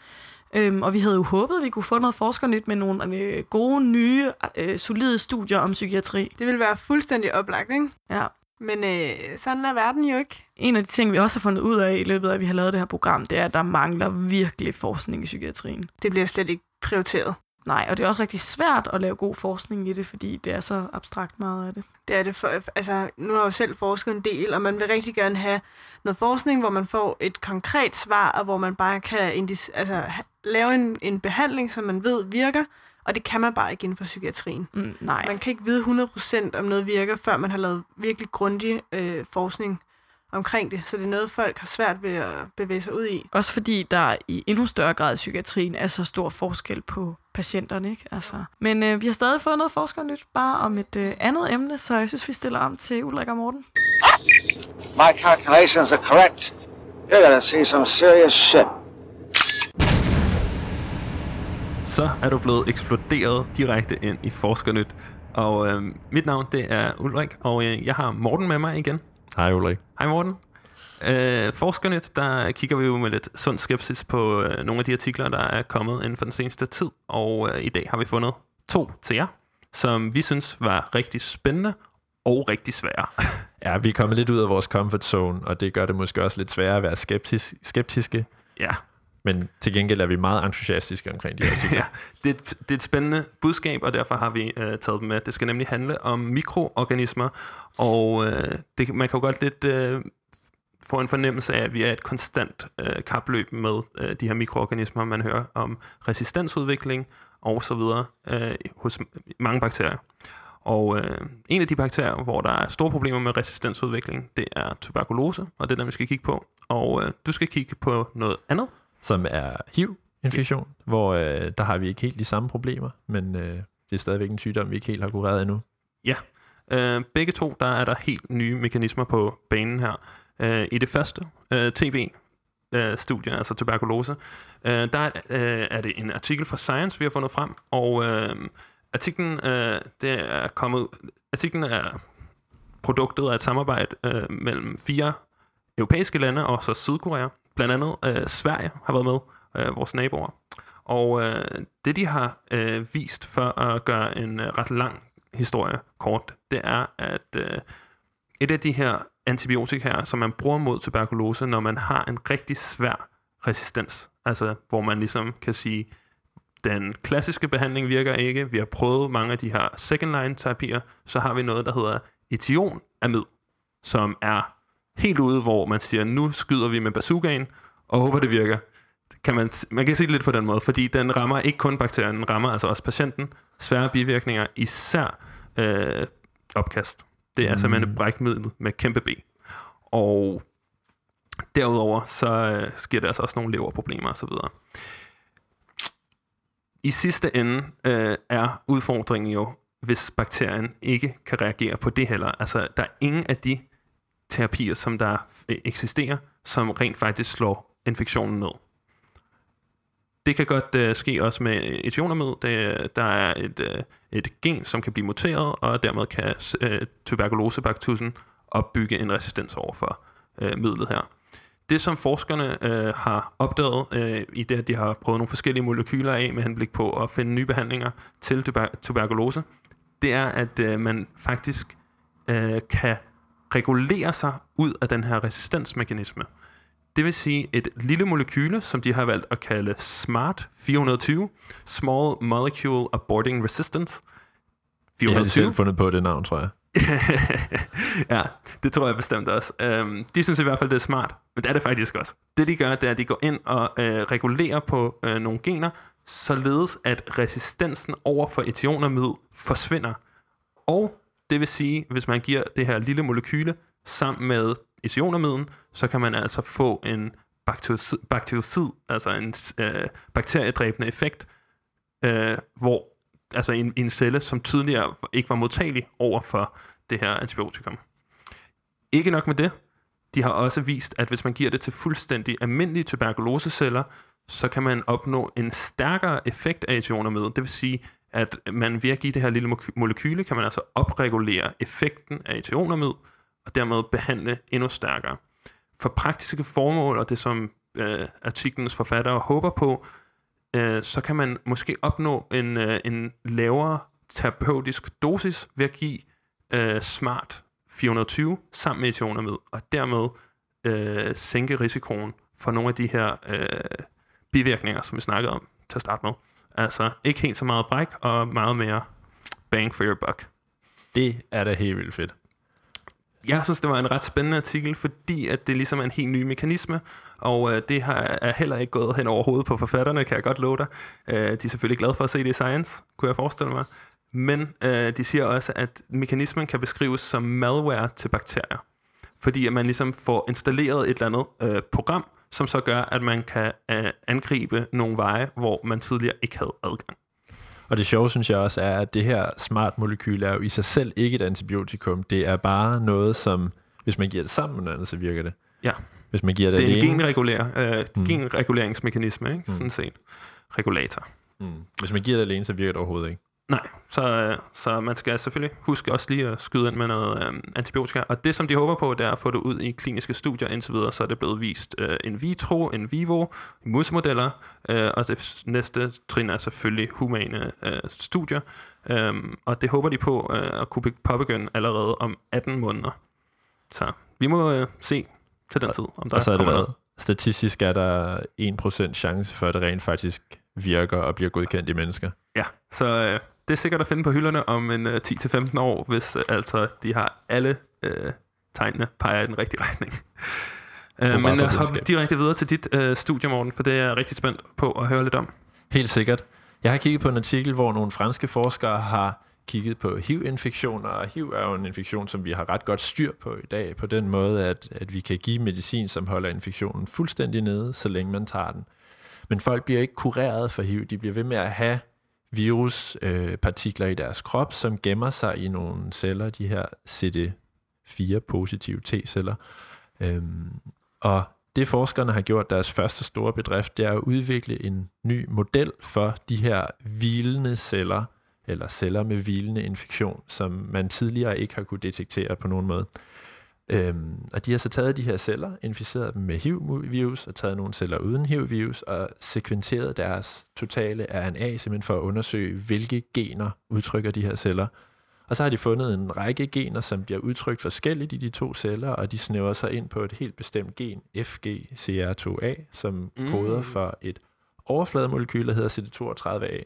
Øhm, og vi havde jo håbet, at vi kunne få noget forskernyt med nogle øh, gode, nye, øh, solide studier om psykiatri. Det vil være fuldstændig oplagt, ikke? Ja. Men øh, sådan er verden jo ikke. En af de ting, vi også har fundet ud af i løbet af, at vi har lavet det her program, det er, at der mangler virkelig forskning i psykiatrien. Det bliver slet ikke prioriteret. Nej, og det er også rigtig svært at lave god forskning i det, fordi det er så abstrakt meget af det. Det er det for, altså, nu har jeg jo selv forsket en del, og man vil rigtig gerne have noget forskning, hvor man får et konkret svar, og hvor man bare kan indis, altså, lave en, en behandling, som man ved virker, og det kan man bare ikke inden for psykiatrien. Mm, nej. Man kan ikke vide 100% om noget virker, før man har lavet virkelig grundig øh, forskning omkring det. Så det er noget, folk har svært ved at bevæge sig ud i. Også fordi der i endnu større grad i psykiatrien er så stor forskel på patienterne. Ikke? Altså. Men øh, vi har stadig fået noget forskernyt, bare om et øh, andet emne, så jeg synes, vi stiller om til Ulrik og Morten. My calculations are correct. You're gonna see some serious shit. Så er du blevet eksploderet direkte ind i Forskernyt. Og øh, mit navn, det er Ulrik, og øh, jeg har Morten med mig igen. Hej Ulrik. Hej Morten. Øh, Forskernyt, der kigger vi jo med lidt sund skepsis på øh, nogle af de artikler, der er kommet inden for den seneste tid. Og øh, i dag har vi fundet to til jer, som vi synes var rigtig spændende og rigtig svære. Ja, vi er kommet lidt ud af vores comfort zone, og det gør det måske også lidt sværere at være skeptisk, skeptiske. Ja. Men til gengæld er vi meget entusiastiske omkring de her ja, det, er et- det er et spændende budskab, og derfor har vi øh, taget dem med. Det skal nemlig handle om mikroorganismer, og øh, det, man kan jo godt lidt øh, få en fornemmelse af, at vi er et konstant øh, kapløb med øh, de her mikroorganismer. Man hører om resistensudvikling og så videre øh, hos mange bakterier. Og øh, en af de bakterier, hvor der er store problemer med resistensudvikling, det er tuberkulose, og det er den, vi skal kigge på. Og øh, du skal kigge på noget andet. Som er HIV-infektion, hvor øh, der har vi ikke helt de samme problemer, men øh, det er stadigvæk en sygdom, vi ikke helt har kureret endnu. Ja. Øh, begge to, der er der helt nye mekanismer på banen her. Øh, I det første, øh, TB, øh, studie, altså tuberkulose. Øh, der øh, er det en artikel fra Science, vi har fundet frem, og øh, artiklen, øh, det er kommet, artiklen er produktet af et samarbejde øh, mellem fire europæiske lande og så Sydkorea. Blandt andet øh, Sverige har været med, øh, vores naboer. Og øh, det, de har øh, vist for at gøre en øh, ret lang historie kort, det er, at øh, et af de her antibiotika, som man bruger mod tuberkulose, når man har en rigtig svær resistens, altså hvor man ligesom kan sige, den klassiske behandling virker ikke, vi har prøvet mange af de her second line terapier, så har vi noget, der hedder etionamid, som er helt ude, hvor man siger, nu skyder vi med bazookaen, og håber, det virker. Kan man, man kan sige det lidt på den måde, fordi den rammer ikke kun bakterien, den rammer altså også patienten. Svære bivirkninger, især øh, opkast. Det er mm. simpelthen et brækmiddel med kæmpe B. Og derudover så øh, sker der altså også nogle leverproblemer osv. I sidste ende øh, er udfordringen jo, hvis bakterien ikke kan reagere på det heller. Altså, der er ingen af de terapier, som der øh, eksisterer, som rent faktisk slår infektionen ned. Det kan godt uh, ske også med etionermød. Det, der er et, uh, et gen, som kan blive muteret, og dermed kan uh, tuberkulosebaktusen opbygge en resistens over for uh, midlet her. Det, som forskerne uh, har opdaget uh, i det, at de har prøvet nogle forskellige molekyler af med henblik på at finde nye behandlinger til tuber- tuberkulose, det er, at uh, man faktisk uh, kan regulere sig ud af den her resistensmekanisme. Det vil sige et lille molekyle, som de har valgt at kalde SMART 420, Small Molecule Aborting Resistance. 420. Jeg har selv fundet på det navn, tror jeg. ja, det tror jeg bestemt også. Um, de synes i hvert fald, det er smart, men det er det faktisk også. Det de gør, det er, at de går ind og uh, regulerer på uh, nogle gener, således at resistensen over for etionamid forsvinder. Og det vil sige, hvis man giver det her lille molekyle sammen med isionermiden, så kan man altså få en baktericid, baktericid altså en øh, bakteriedræbende effekt, øh, hvor altså en, en celle, som tidligere ikke var modtagelig over for det her antibiotikum. Ikke nok med det, de har også vist, at hvis man giver det til fuldstændig almindelige tuberkuloseceller, så kan man opnå en stærkere effekt af etionamid. Det vil sige, at man ved at give det her lille molekyle, kan man altså opregulere effekten af etionermid, og dermed behandle endnu stærkere. For praktiske formål, og det som øh, artiklens forfattere håber på, øh, så kan man måske opnå en, øh, en lavere terapeutisk dosis ved at give øh, smart 420 sammen med etionermid, og dermed øh, sænke risikoen for nogle af de her øh, bivirkninger, som vi snakkede om til at starte med. Altså ikke helt så meget bræk, og meget mere bang for your buck. Det er da helt vildt fedt. Jeg synes, det var en ret spændende artikel, fordi at det ligesom er en helt ny mekanisme, og øh, det har, er heller ikke gået hen over hovedet på forfatterne, kan jeg godt love dig. Øh, de er selvfølgelig glade for at se det i Science, kunne jeg forestille mig. Men øh, de siger også, at mekanismen kan beskrives som malware til bakterier. Fordi at man ligesom får installeret et eller andet øh, program, som så gør, at man kan øh, angribe nogle veje, hvor man tidligere ikke havde adgang. Og det sjove, synes jeg også, er, at det her smart molekyl er jo i sig selv ikke et antibiotikum. Det er bare noget, som, hvis man giver det sammen med noget andet, så virker det. Ja. Hvis man giver det, det er alene, en genregulær, øh, mm. genreguleringsmekanisme, ikke? Mm. sådan set. Regulator. Mm. Hvis man giver det alene, så virker det overhovedet ikke. Nej, så, så man skal selvfølgelig huske også lige at skyde ind med noget øh, antibiotika. Og det, som de håber på, det er at få det ud i kliniske studier indtil videre, så er det blevet vist øh, in vitro, in vivo, i musmodeller, øh, og det næste trin er selvfølgelig humane øh, studier. Øh, og det håber de på øh, at kunne påbegynde allerede om 18 måneder. Så vi må øh, se til den tid, om der og så er det hvad? Statistisk er der 1% chance for, at det rent faktisk virker og bliver godkendt i mennesker. Ja, så øh, det er sikkert at finde på hylderne om en øh, 10-15 år, hvis øh, altså de har alle øh, tegnene peger i den rigtige retning. øh, men lad os hoppe direkte videre til dit øh, studie, Morten, for det er jeg rigtig spændt på at høre lidt om. Helt sikkert. Jeg har kigget på en artikel, hvor nogle franske forskere har kigget på HIV-infektioner, og HIV er jo en infektion, som vi har ret godt styr på i dag, på den måde, at, at vi kan give medicin, som holder infektionen fuldstændig nede, så længe man tager den. Men folk bliver ikke kureret for HIV, de bliver ved med at have viruspartikler øh, i deres krop, som gemmer sig i nogle celler, de her CD4-positive T-celler. Øhm, og det forskerne har gjort deres første store bedrift, det er at udvikle en ny model for de her hvilende celler, eller celler med hvilende infektion, som man tidligere ikke har kunne detektere på nogen måde. Øhm, og de har så taget de her celler, inficeret dem med HIV-virus, og taget nogle celler uden HIV-virus, og sekventeret deres totale RNA, simpelthen for at undersøge, hvilke gener udtrykker de her celler. Og så har de fundet en række gener, som bliver udtrykt forskelligt i de to celler, og de snæver sig ind på et helt bestemt gen, FGCR2A, som mm. koder for et overflademolekyl, der hedder CD32A.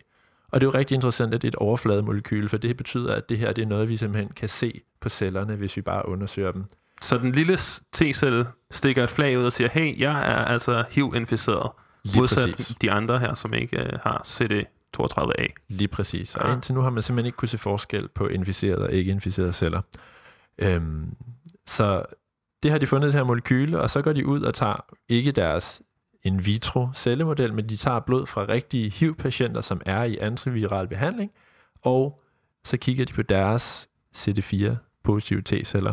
Og det er jo rigtig interessant, at det er et overflademolekyl, for det betyder, at det her det er noget, vi simpelthen kan se på cellerne, hvis vi bare undersøger dem. Så den lille T-celle stikker et flag ud og siger, hey, jeg er altså HIV-inficeret. Modsat præcis. de andre her, som ikke uh, har CD32A. Lige præcis. Og Ja. indtil nu har man simpelthen ikke kunne se forskel på inficerede og ikke inficerede celler. Øhm, så det har de fundet det her molekyle, og så går de ud og tager ikke deres in vitro cellemodel, men de tager blod fra rigtige HIV-patienter, som er i antiviral behandling, og så kigger de på deres CD4 positive T-celler.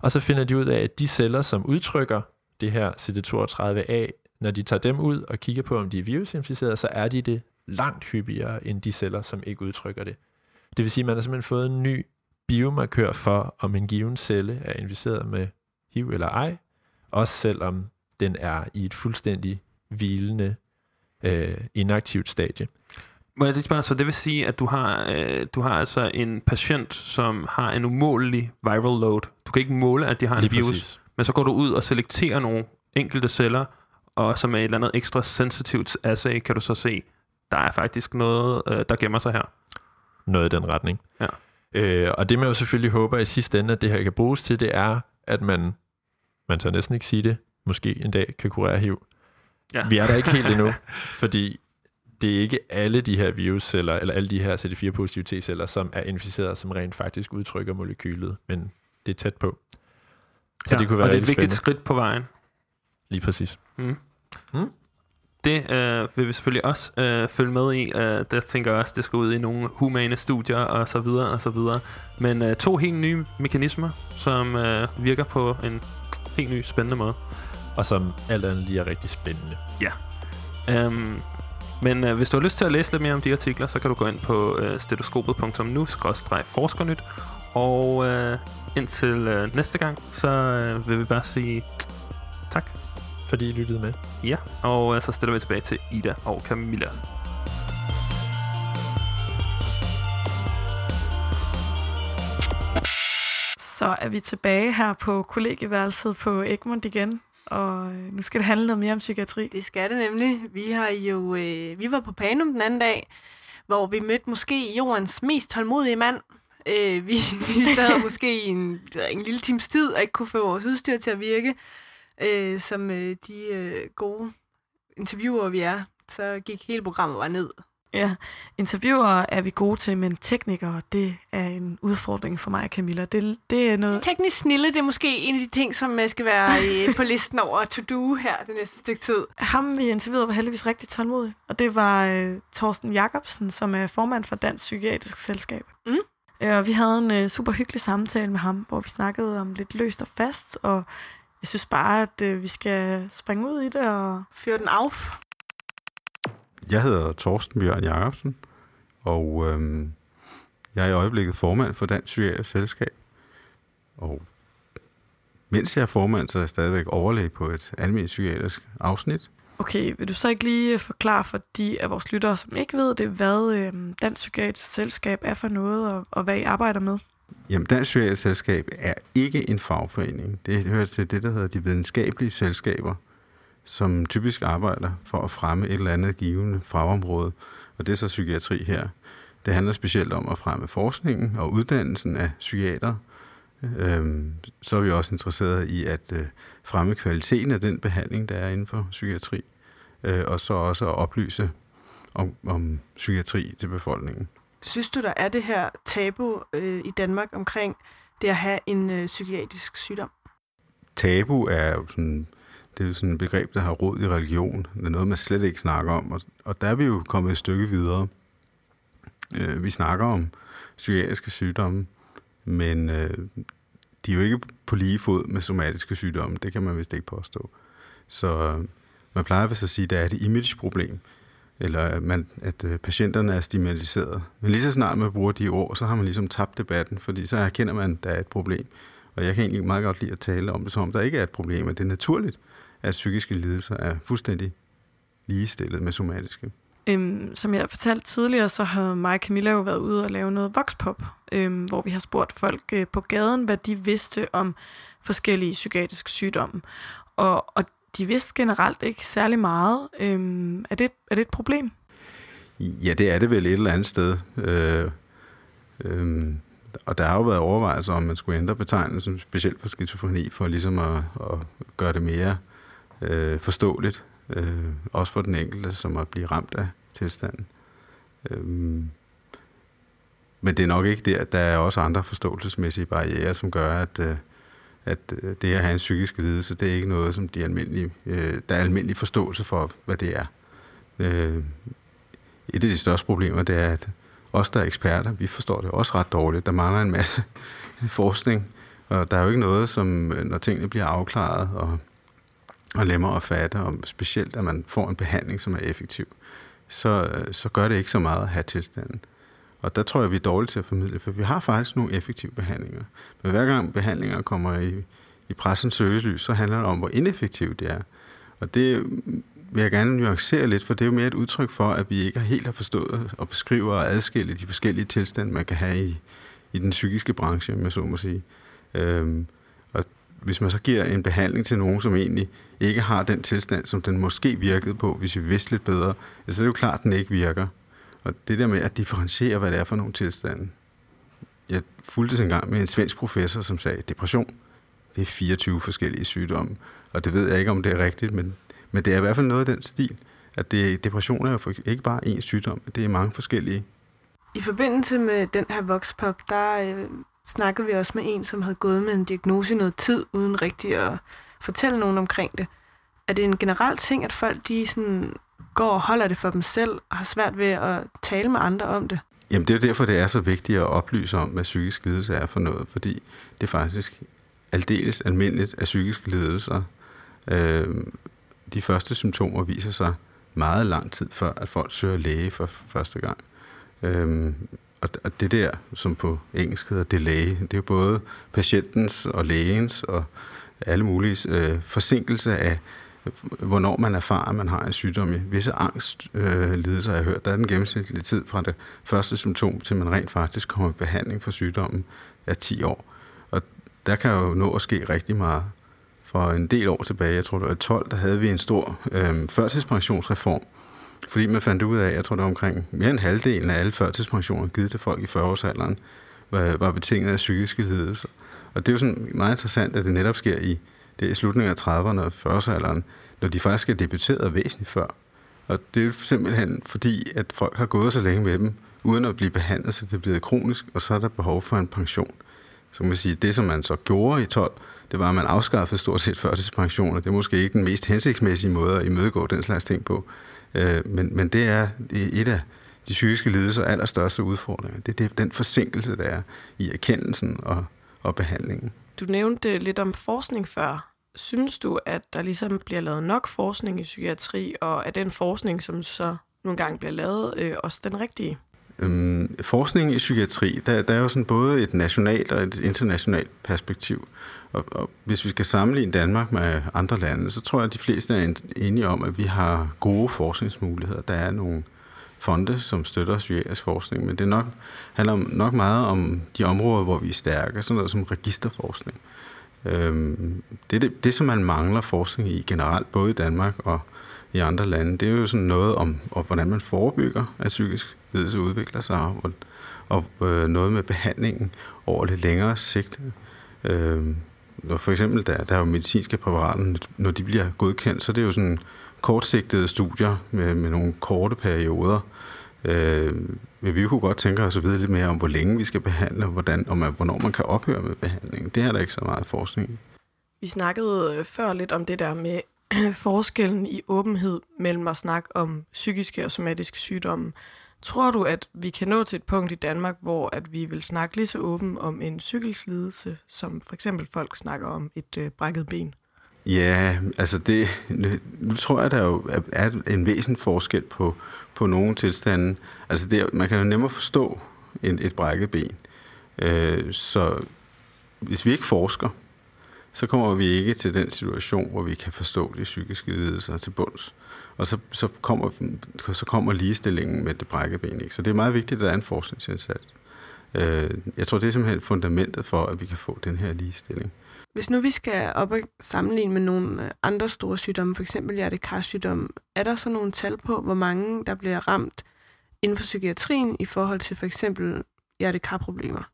Og så finder de ud af, at de celler, som udtrykker det her CD32A, når de tager dem ud og kigger på, om de er virusinficerede, så er de det langt hyppigere end de celler, som ikke udtrykker det. Det vil sige, at man har simpelthen fået en ny biomarkør for, om en given celle er inficeret med HIV eller ej, også selvom den er i et fuldstændig hvilende, øh, inaktivt stadie. Må jeg lige spørge, så det vil sige, at du har, øh, du har altså en patient, som har en umålelig viral load. Du kan ikke måle, at de har en Lige virus, præcis. men så går du ud og selekterer nogle enkelte celler, og som er et eller andet ekstra sensitivt assay, kan du så se, der er faktisk noget, øh, der gemmer sig her. Noget i den retning. Ja. Øh, og det man jo selvfølgelig håber i sidste ende, at det her kan bruges til, det er, at man, man tør næsten ikke sige det, måske en dag kan kurere HIV. Ja. Vi er der ikke helt endnu, fordi det er ikke alle de her virusceller, eller alle de her CD4-positive T-celler, som er inficeret, som rent faktisk udtrykker molekylet, men det er tæt på. Så Ja, det kunne være og det er et vigtigt spændende. skridt på vejen. Lige præcis. Mm. Mm. Det øh, vil vi selvfølgelig også øh, følge med i. Øh, der tænker jeg også, det skal ud i nogle humane studier og så videre og så videre. Men øh, to helt nye mekanismer, som øh, virker på en helt ny spændende måde. Og som alt andet lige er rigtig spændende. Ja. Um, men øh, hvis du har lyst til at læse lidt mere om de artikler, så kan du gå ind på øh, stetoskopet.nu-forskernyt. Og øh, indtil øh, næste gang, så øh, vil vi bare sige tak. Fordi I lyttede med. Ja, og øh, så stiller vi tilbage til Ida og Camilla. Så er vi tilbage her på kollegieværelset på Egmont igen, og øh, nu skal det handle noget mere om psykiatri. Det skal det nemlig. Vi har jo øh, vi var på Panum den anden dag, hvor vi mødte måske jordens mest tålmodige mand. Øh, vi, vi sad måske i en, en lille times tid og ikke kunne få vores udstyr til at virke, øh, som øh, de øh, gode interviewer vi er. Så gik hele programmet bare ned. Ja, interviewer er vi gode til, men teknikere, det er en udfordring for mig Camilla. Det, det er noget... Teknisk snille, det er måske en af de ting, som øh, skal være øh, på listen over to-do her det næste stykke tid. Ham, vi interviewede, var heldigvis rigtig tålmodig. Og det var øh, Torsten Jacobsen, som er formand for Dansk Psykiatrisk Selskab. Mm. Øh, og vi havde en øh, super hyggelig samtale med ham, hvor vi snakkede om lidt løst og fast. Og jeg synes bare, at øh, vi skal springe ud i det og... Fyre den af. Jeg hedder Torsten Bjørn Jacobsen, og øhm, jeg er i øjeblikket formand for Dansk Psykiatrisk Selskab. Og mens jeg er formand, så er jeg stadigvæk overlæge på et almindeligt psykiatrisk afsnit. Okay, vil du så ikke lige forklare for de af vores lyttere, som ikke ved det, hvad øh, Dansk Psykiatrisk Selskab er for noget, og, og hvad I arbejder med? Jamen, Dansk Psykiatrisk Selskab er ikke en fagforening. Det hører til det, der hedder de videnskabelige selskaber, som typisk arbejder for at fremme et eller andet givende fagområde. Og det er så psykiatri her. Det handler specielt om at fremme forskningen og uddannelsen af psykiater. Øhm, så er vi også interesseret i at øh, fremme kvaliteten af den behandling, der er inden for psykiatri. Øh, og så også at oplyse om, om psykiatri til befolkningen. Synes du, der er det her tabu øh, i Danmark omkring det at have en øh, psykiatrisk sygdom? tabu er jo sådan, det er jo sådan et begreb, der har rod i religion. Det er noget, man slet ikke snakker om. Og, og der er vi jo kommet et stykke videre. Øh, vi snakker om psykiatriske sygdomme, men øh, de er jo ikke på lige fod med somatiske sygdomme. Det kan man vist ikke påstå. Så øh, man plejer vist at sige, at det er et imageproblem, eller at, man, at øh, patienterne er stigmatiseret. Men lige så snart man bruger de ord, så har man ligesom tabt debatten, fordi så erkender man, at der er et problem. Og jeg kan egentlig meget godt lide at tale om det, som om der ikke er et problem, at det er naturligt, at psykiske lidelser er fuldstændig ligestillet med somatiske. Øhm, som jeg fortalte tidligere, så har mig og Camilla jo været ude og lave noget voxpop, øhm, hvor vi har spurgt folk øh, på gaden, hvad de vidste om forskellige psykiatriske sygdomme. Og, og de vidste generelt ikke særlig meget. Øhm, er, det, er det et problem? Ja, det er det vel et eller andet sted. Øh, øh, og der har jo været overvejelser om, man skulle ændre betegnelsen, specielt for skizofreni, for ligesom at, at gøre det mere øh, forståeligt, øh, også for den enkelte, som at blive ramt af tilstanden. Øh, men det er nok ikke der, der er også andre forståelsesmæssige barriere, som gør, at, øh, at øh, det at have en psykisk lidelse, det er ikke noget, som de almindelige, øh, der er almindelig forståelse for, hvad det er. Øh, et af de største problemer, det er, at os, der er eksperter, vi forstår det også ret dårligt. Der mangler en masse forskning, og der er jo ikke noget, som øh, når tingene bliver afklaret og, og lemmer at fatte, og specielt at man får en behandling, som er effektiv, så, så gør det ikke så meget at have tilstanden. Og der tror jeg, vi er dårlige til at formidle, for vi har faktisk nogle effektive behandlinger. Men hver gang behandlinger kommer i, i pressens søgelys, så handler det om, hvor ineffektivt det er. Og det vil jeg gerne nuancere lidt, for det er jo mere et udtryk for, at vi ikke helt har forstået og beskriver og adskille de forskellige tilstande, man kan have i, i den psykiske branche, med så må sige. Øhm, hvis man så giver en behandling til nogen, som egentlig ikke har den tilstand, som den måske virkede på, hvis vi vidste lidt bedre, så er det jo klart, at den ikke virker. Og det der med at differentiere, hvad det er for nogle tilstande. Jeg fulgte en gang med en svensk professor, som sagde, depression, det er 24 forskellige sygdomme. Og det ved jeg ikke, om det er rigtigt, men, men det er i hvert fald noget af den stil, at det, depression er jo ikke bare én sygdom, det er mange forskellige. I forbindelse med den her voxpop, der øh, snakkede vi også med en, som havde gået med en diagnose i noget tid, uden rigtig at fortælle nogen omkring det. Er det en generel ting, at folk de sådan går og holder det for dem selv, og har svært ved at tale med andre om det? Jamen det er derfor, det er så vigtigt at oplyse om, hvad psykisk lidelse er for noget, fordi det er faktisk aldeles almindeligt at psykiske lidelser. Øh, de første symptomer viser sig meget lang tid før, at folk søger læge for første gang. Øh, og det der, som på engelsk hedder delay, det er jo både patientens og lægens og alle mulige øh, forsinkelse af hvornår man erfarer, at man har en sygdom. I visse angstlidelser, øh, jeg har hørt, der er den gennemsnitlige tid fra det første symptom, til man rent faktisk kommer i behandling for sygdommen, er 10 år. Og der kan jo nå at ske rigtig meget. For en del år tilbage, jeg tror det var 12, der havde vi en stor øh, førtidspensionsreform, fordi man fandt ud af, jeg tror det var omkring mere end halvdelen af alle førtidspensioner givet til folk i 40-årsalderen, var, var betinget af psykiske lidelser. Og det er jo sådan meget interessant, at det netop sker i det er i slutningen af 30'erne og 40'erne, når de faktisk er debuteret væsentligt før. Og det er simpelthen fordi, at folk har gået så længe med dem, uden at blive behandlet, så det er blevet kronisk, og så er der behov for en pension. Så man sige, det som man så gjorde i 12, det var, at man afskaffede stort set førtidspensioner. Det er måske ikke den mest hensigtsmæssige måde at imødegå den slags ting på. Øh, men, men det er et af de psykiske lidelser allerstørste udfordringer. Det er den forsinkelse, der er i erkendelsen og, og behandlingen. Du nævnte lidt om forskning før. Synes du, at der ligesom bliver lavet nok forskning i psykiatri, og er den forskning, som så nogle gange bliver lavet, øh, også den rigtige? Øhm, forskning i psykiatri, der, der er jo sådan både et nationalt og et internationalt perspektiv. Og, og hvis vi skal sammenligne Danmark med andre lande, så tror jeg, at de fleste er enige om, at vi har gode forskningsmuligheder. Der er nogle fonde, som støtter psykiatrisk forskning, men det nok, handler om, nok meget om de områder, hvor vi er stærke, sådan noget som registerforskning. Øhm, det, det, det, som man mangler forskning i generelt, både i Danmark og i andre lande, det er jo sådan noget om, om hvordan man forebygger, at psykisk lidelse udvikler sig, og, og øh, noget med behandlingen over lidt længere sigt. Øhm, for eksempel, der, der er jo medicinske præparater, når de bliver godkendt, så det er jo sådan kortsigtede studier med, med nogle korte perioder. Øh, men vi kunne godt tænke os at vide lidt mere om, hvor længe vi skal behandle, og hvordan, og hvornår man kan ophøre med behandlingen. Det er der ikke så meget forskning i. Vi snakkede øh, før lidt om det der med forskellen i åbenhed mellem at snakke om psykiske og somatiske sygdomme. Tror du, at vi kan nå til et punkt i Danmark, hvor at vi vil snakke lige så åben om en cykelslidelse, som for eksempel folk snakker om et øh, brækket ben? Ja, altså det, nu, nu tror jeg, der jo er, er en væsentlig forskel på, på nogle tilstande. Altså det, man kan jo nemmere forstå en, et brækket ben. Øh, så hvis vi ikke forsker, så kommer vi ikke til den situation, hvor vi kan forstå de psykiske lidelser til bunds. Og så, så, kommer, så kommer ligestillingen med det brækkede ben. Ikke? Så det er meget vigtigt, at der er en forskningsindsats. Øh, jeg tror, det er simpelthen fundamentet for, at vi kan få den her ligestilling. Hvis nu vi skal op og sammenligne med nogle øh, andre store sygdomme, f.eks. hjertekarsygdomme, er der så nogle tal på, hvor mange der bliver ramt inden for psykiatrien i forhold til for eksempel hjertekarproblemer?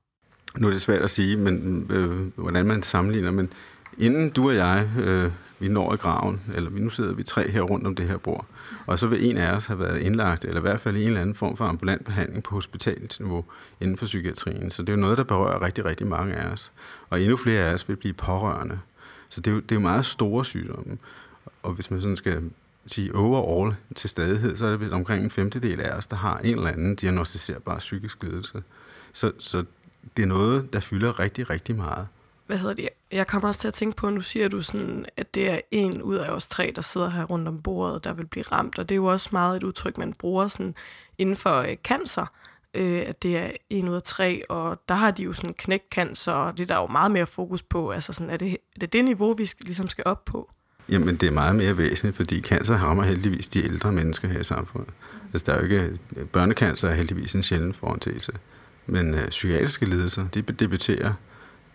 Nu er det svært at sige, men øh, hvordan man sammenligner, men inden du og jeg, øh, vi når i graven, eller nu sidder vi tre her rundt om det her bord, og så vil en af os have været indlagt, eller i hvert fald i en eller anden form for ambulant behandling på hospitalsniveau inden for psykiatrien. Så det er jo noget, der berører rigtig, rigtig mange af os. Og endnu flere af os vil blive pårørende. Så det er jo, det er jo meget store sygdomme. Og hvis man sådan skal sige overall til stadighed, så er det omkring en femtedel af os, der har en eller anden diagnostiserbar psykisk lidelse. Så, så det er noget, der fylder rigtig, rigtig meget. Hvad hedder det? Jeg kommer også til at tænke på, nu siger du sådan, at det er en ud af os tre, der sidder her rundt om bordet, der vil blive ramt. Og det er jo også meget et udtryk, man bruger sådan inden for øh, cancer, øh, at det er en ud af tre, og der har de jo sådan knækcancer, og det er der jo meget mere fokus på. Altså sådan, er det er det, det niveau, vi skal, ligesom skal op på? Jamen, det er meget mere væsentligt, fordi cancer rammer heldigvis de ældre mennesker her i samfundet. Altså, der er jo ikke... Børnecancer er heldigvis en sjælden forantagelse. Men øh, psykiatriske lidelser, de debuterer,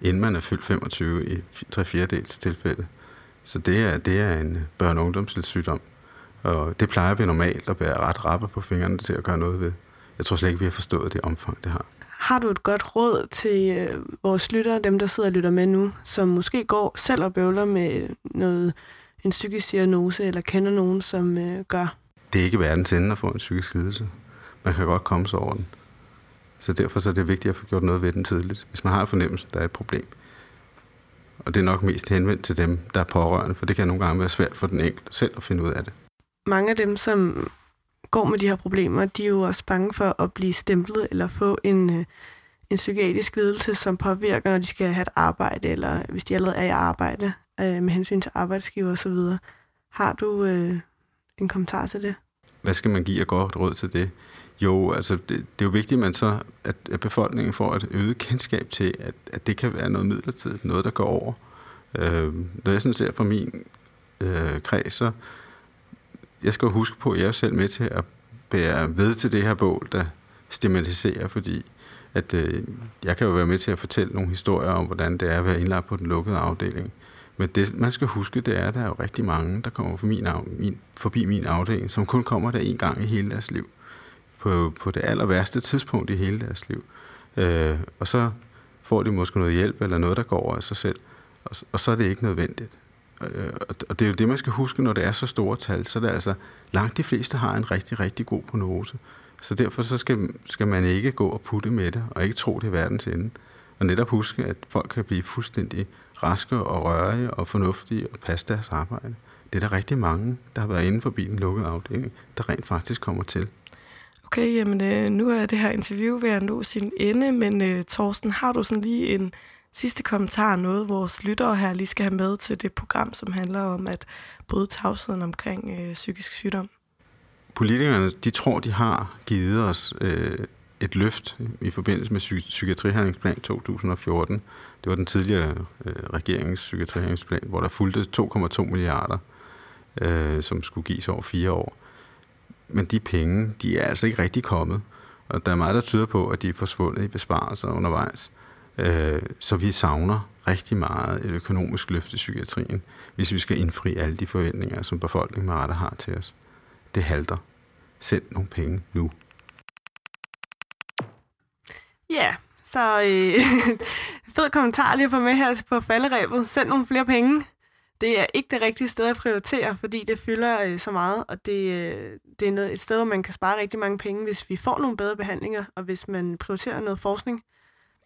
inden man er fyldt 25 i 3 4 tilfælde. Så det er, det er en børne- og ungdomssygdom. Og det plejer vi normalt at være ret rappe på fingrene til at gøre noget ved. Jeg tror slet ikke, vi har forstået det omfang, det har. Har du et godt råd til øh, vores lyttere, dem der sidder og lytter med nu, som måske går selv og bøvler med noget, en psykisk diagnose, eller kender nogen, som øh, gør? Det er ikke verdens ende at få en psykisk lidelse. Man kan godt komme sig over den. Så derfor så er det vigtigt at få gjort noget ved den tidligt, hvis man har fornemmelsen, der er et problem. Og det er nok mest henvendt til dem, der er pårørende, for det kan nogle gange være svært for den enkelte selv at finde ud af det. Mange af dem, som går med de her problemer, de er jo også bange for at blive stemplet eller få en, øh, en psykiatrisk lidelse, som påvirker, når de skal have et arbejde, eller hvis de allerede er i arbejde, øh, med hensyn til arbejdsgiver osv. Har du øh, en kommentar til det? Hvad skal man give af godt råd til det? Jo, altså det, det er jo vigtigt, at, man så, at, at befolkningen får et øget kendskab til, at, at det kan være noget midlertidigt, noget der går over. Øh, når jeg sådan ser fra min øh, kreds, så jeg skal jo huske på, at jeg er selv med til at bære ved til det her bål, der stigmatiserer, fordi at øh, jeg kan jo være med til at fortælle nogle historier om, hvordan det er at være indlagt på den lukkede afdeling. Men det, man skal huske, det er, at der er jo rigtig mange, der kommer forbi min, min, forbi min afdeling, som kun kommer der en gang i hele deres liv på, på det aller værste tidspunkt i hele deres liv. Øh, og så får de måske noget hjælp eller noget, der går over af sig selv, og, og så er det ikke nødvendigt. Øh, og det er jo det, man skal huske, når det er så store tal, så er det altså, langt de fleste har en rigtig, rigtig god prognose. Så derfor så skal, skal man ikke gå og putte med det, og ikke tro, det er verdens ende. Og netop huske, at folk kan blive fuldstændig raske og rørige og fornuftige og passe deres arbejde. Det er der rigtig mange, der har været inde forbi den lukkede afdeling, der rent faktisk kommer til. Okay, jamen øh, nu er det her interview ved at nå sin ende, men øh, Torsten, har du sådan lige en sidste kommentar, noget vores lyttere her lige skal have med til det program, som handler om at bryde tavsheden omkring øh, psykisk sygdom? Politikerne, de tror, de har givet os øh, et løft i forbindelse med psy- Psykiatrihandlingsplan 2014. Det var den tidligere øh, regerings psykiatrihandlingsplan, hvor der fulgte 2,2 milliarder, øh, som skulle gives over fire år men de penge, de er altså ikke rigtig kommet. Og der er meget, der tyder på, at de er forsvundet i besparelser undervejs. Øh, så vi savner rigtig meget et økonomisk løft i psykiatrien, hvis vi skal indfri alle de forventninger, som befolkningen med rette har til os. Det halter. Send nogle penge nu. Ja, så øh, fed kommentar lige at få med her på falderæbet. Send nogle flere penge det er ikke det rigtige sted at prioritere, fordi det fylder øh, så meget, og det, øh, det er noget, et sted, hvor man kan spare rigtig mange penge, hvis vi får nogle bedre behandlinger, og hvis man prioriterer noget forskning.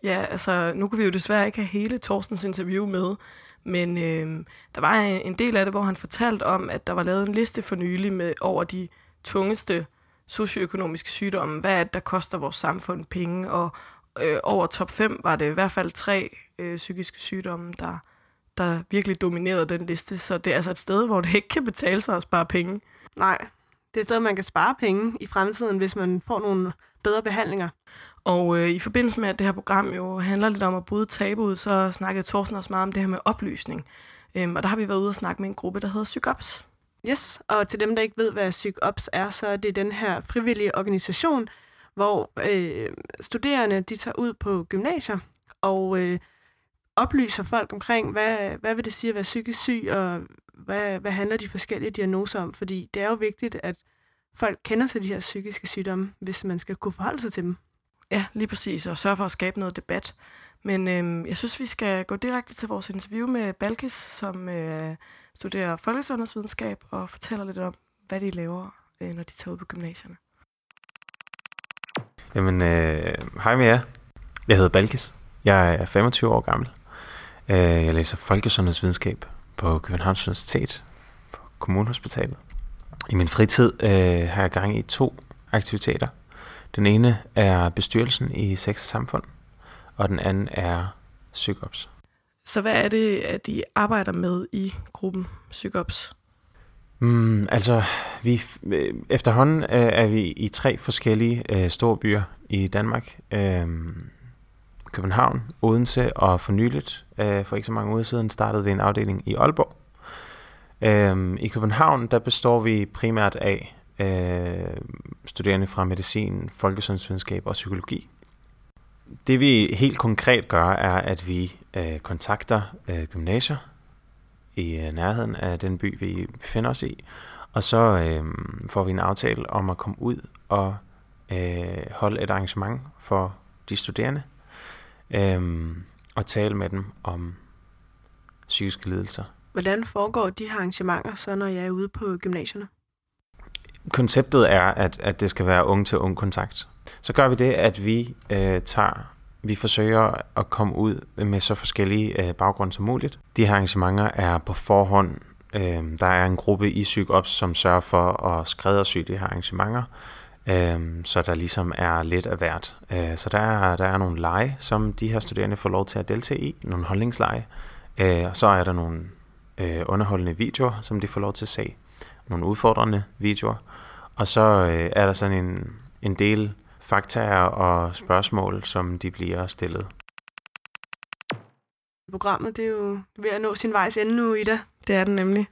Ja, altså nu kunne vi jo desværre ikke have hele Torstens interview med, men øh, der var en del af det, hvor han fortalte om, at der var lavet en liste for nylig med over de tungeste socioøkonomiske sygdomme. Hvad er det, der koster vores samfund penge? Og øh, over top 5 var det i hvert fald tre øh, psykiske sygdomme, der der virkelig dominerede den liste. Så det er altså et sted, hvor det ikke kan betale sig at spare penge. Nej, det er et sted, man kan spare penge i fremtiden, hvis man får nogle bedre behandlinger. Og øh, i forbindelse med, at det her program jo handler lidt om at bryde tabuet, så snakkede Thorsten også meget om det her med oplysning. Øhm, og der har vi været ude og snakke med en gruppe, der hedder PsykOps. Yes, og til dem, der ikke ved, hvad PsykOps er, så er det den her frivillige organisation, hvor øh, studerende de tager ud på gymnasier og øh, oplyser folk omkring, hvad, hvad vil det sige at være psykisk syg, og hvad, hvad handler de forskellige diagnoser om? Fordi det er jo vigtigt, at folk kender til de her psykiske sygdomme, hvis man skal kunne forholde sig til dem. Ja, lige præcis, og sørge for at skabe noget debat. Men øhm, jeg synes, vi skal gå direkte til vores interview med Balkis, som øh, studerer folkesundhedsvidenskab og fortæller lidt om, hvad de laver, øh, når de tager ud på gymnasierne. Jamen, øh, hej med jer. Jeg hedder Balkis. Jeg er 25 år gammel. Øh, jeg læser folkesundhedsvidenskab på Københavns Universitet på Kommunhospitalet. I min fritid øh, har jeg gang i to aktiviteter. Den ene er bestyrelsen i Sex og Samfund, og den anden er PsykOps. Så hvad er det, at I arbejder med i gruppen PsykOps? Mm, altså, vi, øh, efterhånden øh, er vi i tre forskellige øh, store byer i Danmark. Øh, København, Odense og for nyligt, øh, for ikke så mange uger siden, startede vi en afdeling i Aalborg. Øh, I København, der består vi primært af øh, studerende fra medicin, folkesundhedsvidenskab og psykologi. Det vi helt konkret gør, er, at vi øh, kontakter øh, gymnasier i øh, nærheden af den by, vi befinder os i, og så øh, får vi en aftale om at komme ud og øh, holde et arrangement for de studerende, øh, og tale med dem om psykiske lidelser. Hvordan foregår de her arrangementer så, når jeg er ude på gymnasierne? konceptet er, at, at det skal være ung til ung kontakt. Så gør vi det, at vi øh, tager, vi forsøger at komme ud med så forskellige øh, baggrunde som muligt. De her arrangementer er på forhånd. Øh, der er en gruppe i PsykOps, som sørger for at skræddersy de her arrangementer, øh, så der ligesom er lidt af hvert. Øh, så der er, der er nogle lege, som de her studerende får lov til at deltage i, nogle holdningslege. Øh, og så er der nogle øh, underholdende videoer, som de får lov til at se nogle udfordrende videoer. Og så øh, er der sådan en, en del faktaer og spørgsmål, som de bliver stillet. Programmet det er jo ved at nå sin vejs ende nu, Ida. Det er den nemlig.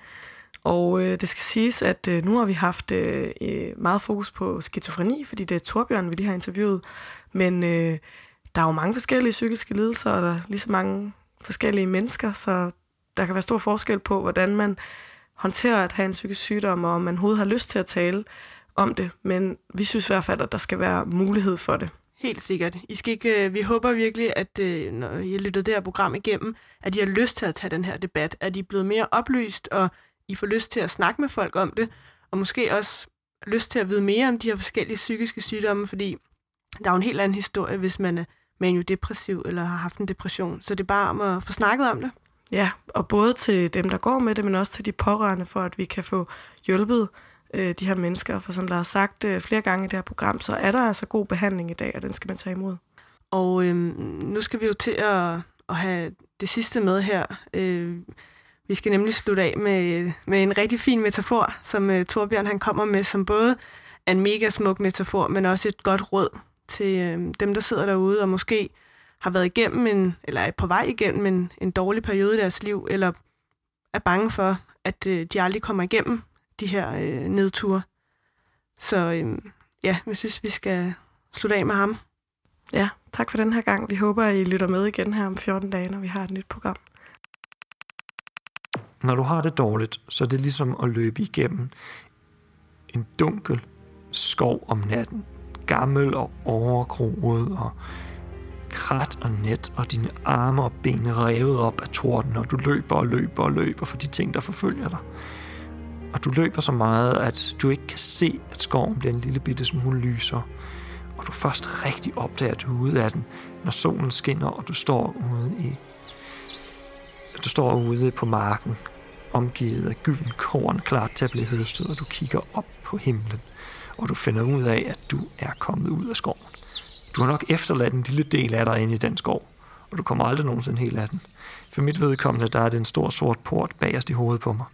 Og øh, det skal siges, at øh, nu har vi haft øh, øh, meget fokus på skizofreni, fordi det er Torbjørn, vi lige har interviewet. Men øh, der er jo mange forskellige psykiske lidelser, og der er lige så mange forskellige mennesker, så der kan være stor forskel på, hvordan man håndterer at have en psykisk sygdom, og om man overhovedet har lyst til at tale om det. Men vi synes i hvert fald, at der skal være mulighed for det. Helt sikkert. I skal ikke, øh, vi håber virkelig, at øh, når I har lyttet det her program igennem, at I har lyst til at tage den her debat, at I er blevet mere oplyst, og i får lyst til at snakke med folk om det, og måske også lyst til at vide mere om de her forskellige psykiske sygdomme, fordi der er jo en helt anden historie, hvis man er manio-depressiv eller har haft en depression. Så det er bare om at få snakket om det. Ja, og både til dem, der går med det, men også til de pårørende, for at vi kan få hjulpet øh, de her mennesker. For som der er sagt øh, flere gange i det her program, så er der altså god behandling i dag, og den skal man tage imod. Og øh, nu skal vi jo til at, at have det sidste med her. Øh, vi skal nemlig slutte af med, med en rigtig fin metafor, som uh, Torbjørn han kommer med, som både er en mega smuk metafor, men også et godt råd til uh, dem, der sidder derude og måske har været igennem en, eller er på vej igennem en, en dårlig periode i deres liv, eller er bange for, at uh, de aldrig kommer igennem de her uh, nedture. Så uh, ja, jeg synes, vi skal slutte af med ham. Ja, tak for den her gang. Vi håber, at I lytter med igen her om 14 dage, når vi har et nyt program. Når du har det dårligt, så er det ligesom at løbe igennem en dunkel skov om natten. Gammel og overgroet og krat og net, og dine arme og ben revet op af torden, og du løber og løber og løber for de ting, der forfølger dig. Og du løber så meget, at du ikke kan se, at skoven bliver en lille bitte smule lyser. Og du først rigtig opdager, at du er ude af den, når solen skinner, og du står ude i du står ude på marken, omgivet af gylden korn, klar til at blive høstet, og du kigger op på himlen, og du finder ud af, at du er kommet ud af skoven. Du har nok efterladt en lille del af dig inde i den skov, og du kommer aldrig nogensinde helt af den. For mit vedkommende, der er det en stor sort port bagerst i hovedet på mig.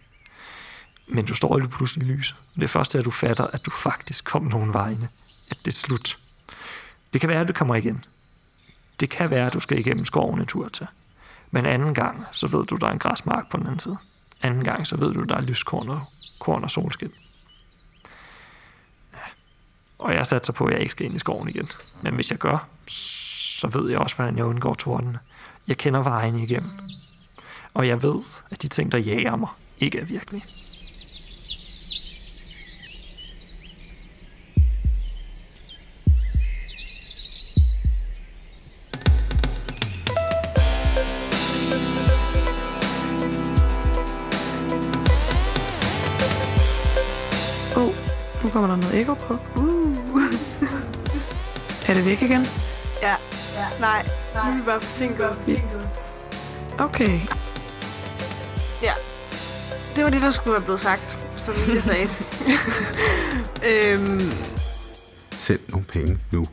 Men du står lige pludselig i lyset. Det er først, at du fatter, at du faktisk kom nogen vegne. At det er slut. Det kan være, at du kommer igen. Det kan være, at du skal igennem skoven en tur til. Men anden gang, så ved du, der er en græsmark på den anden side. Anden gang, så ved du, der er lyskorn og, korn og solskin. Ja. Og jeg satser på, at jeg ikke skal ind i skoven igen. Men hvis jeg gør, så ved jeg også, hvordan jeg undgår torden. Jeg kender vejen igennem. Og jeg ved, at de ting, der jager mig, ikke er virkelige. Nu kommer der noget ekko på. Uh. er det væk igen? Ja. ja. Nej, Nej. nu er vi bare forsinket. Okay. Ja. Det var det, der skulle være blevet sagt, som Mille sagde. øhm, Send nogle penge nu.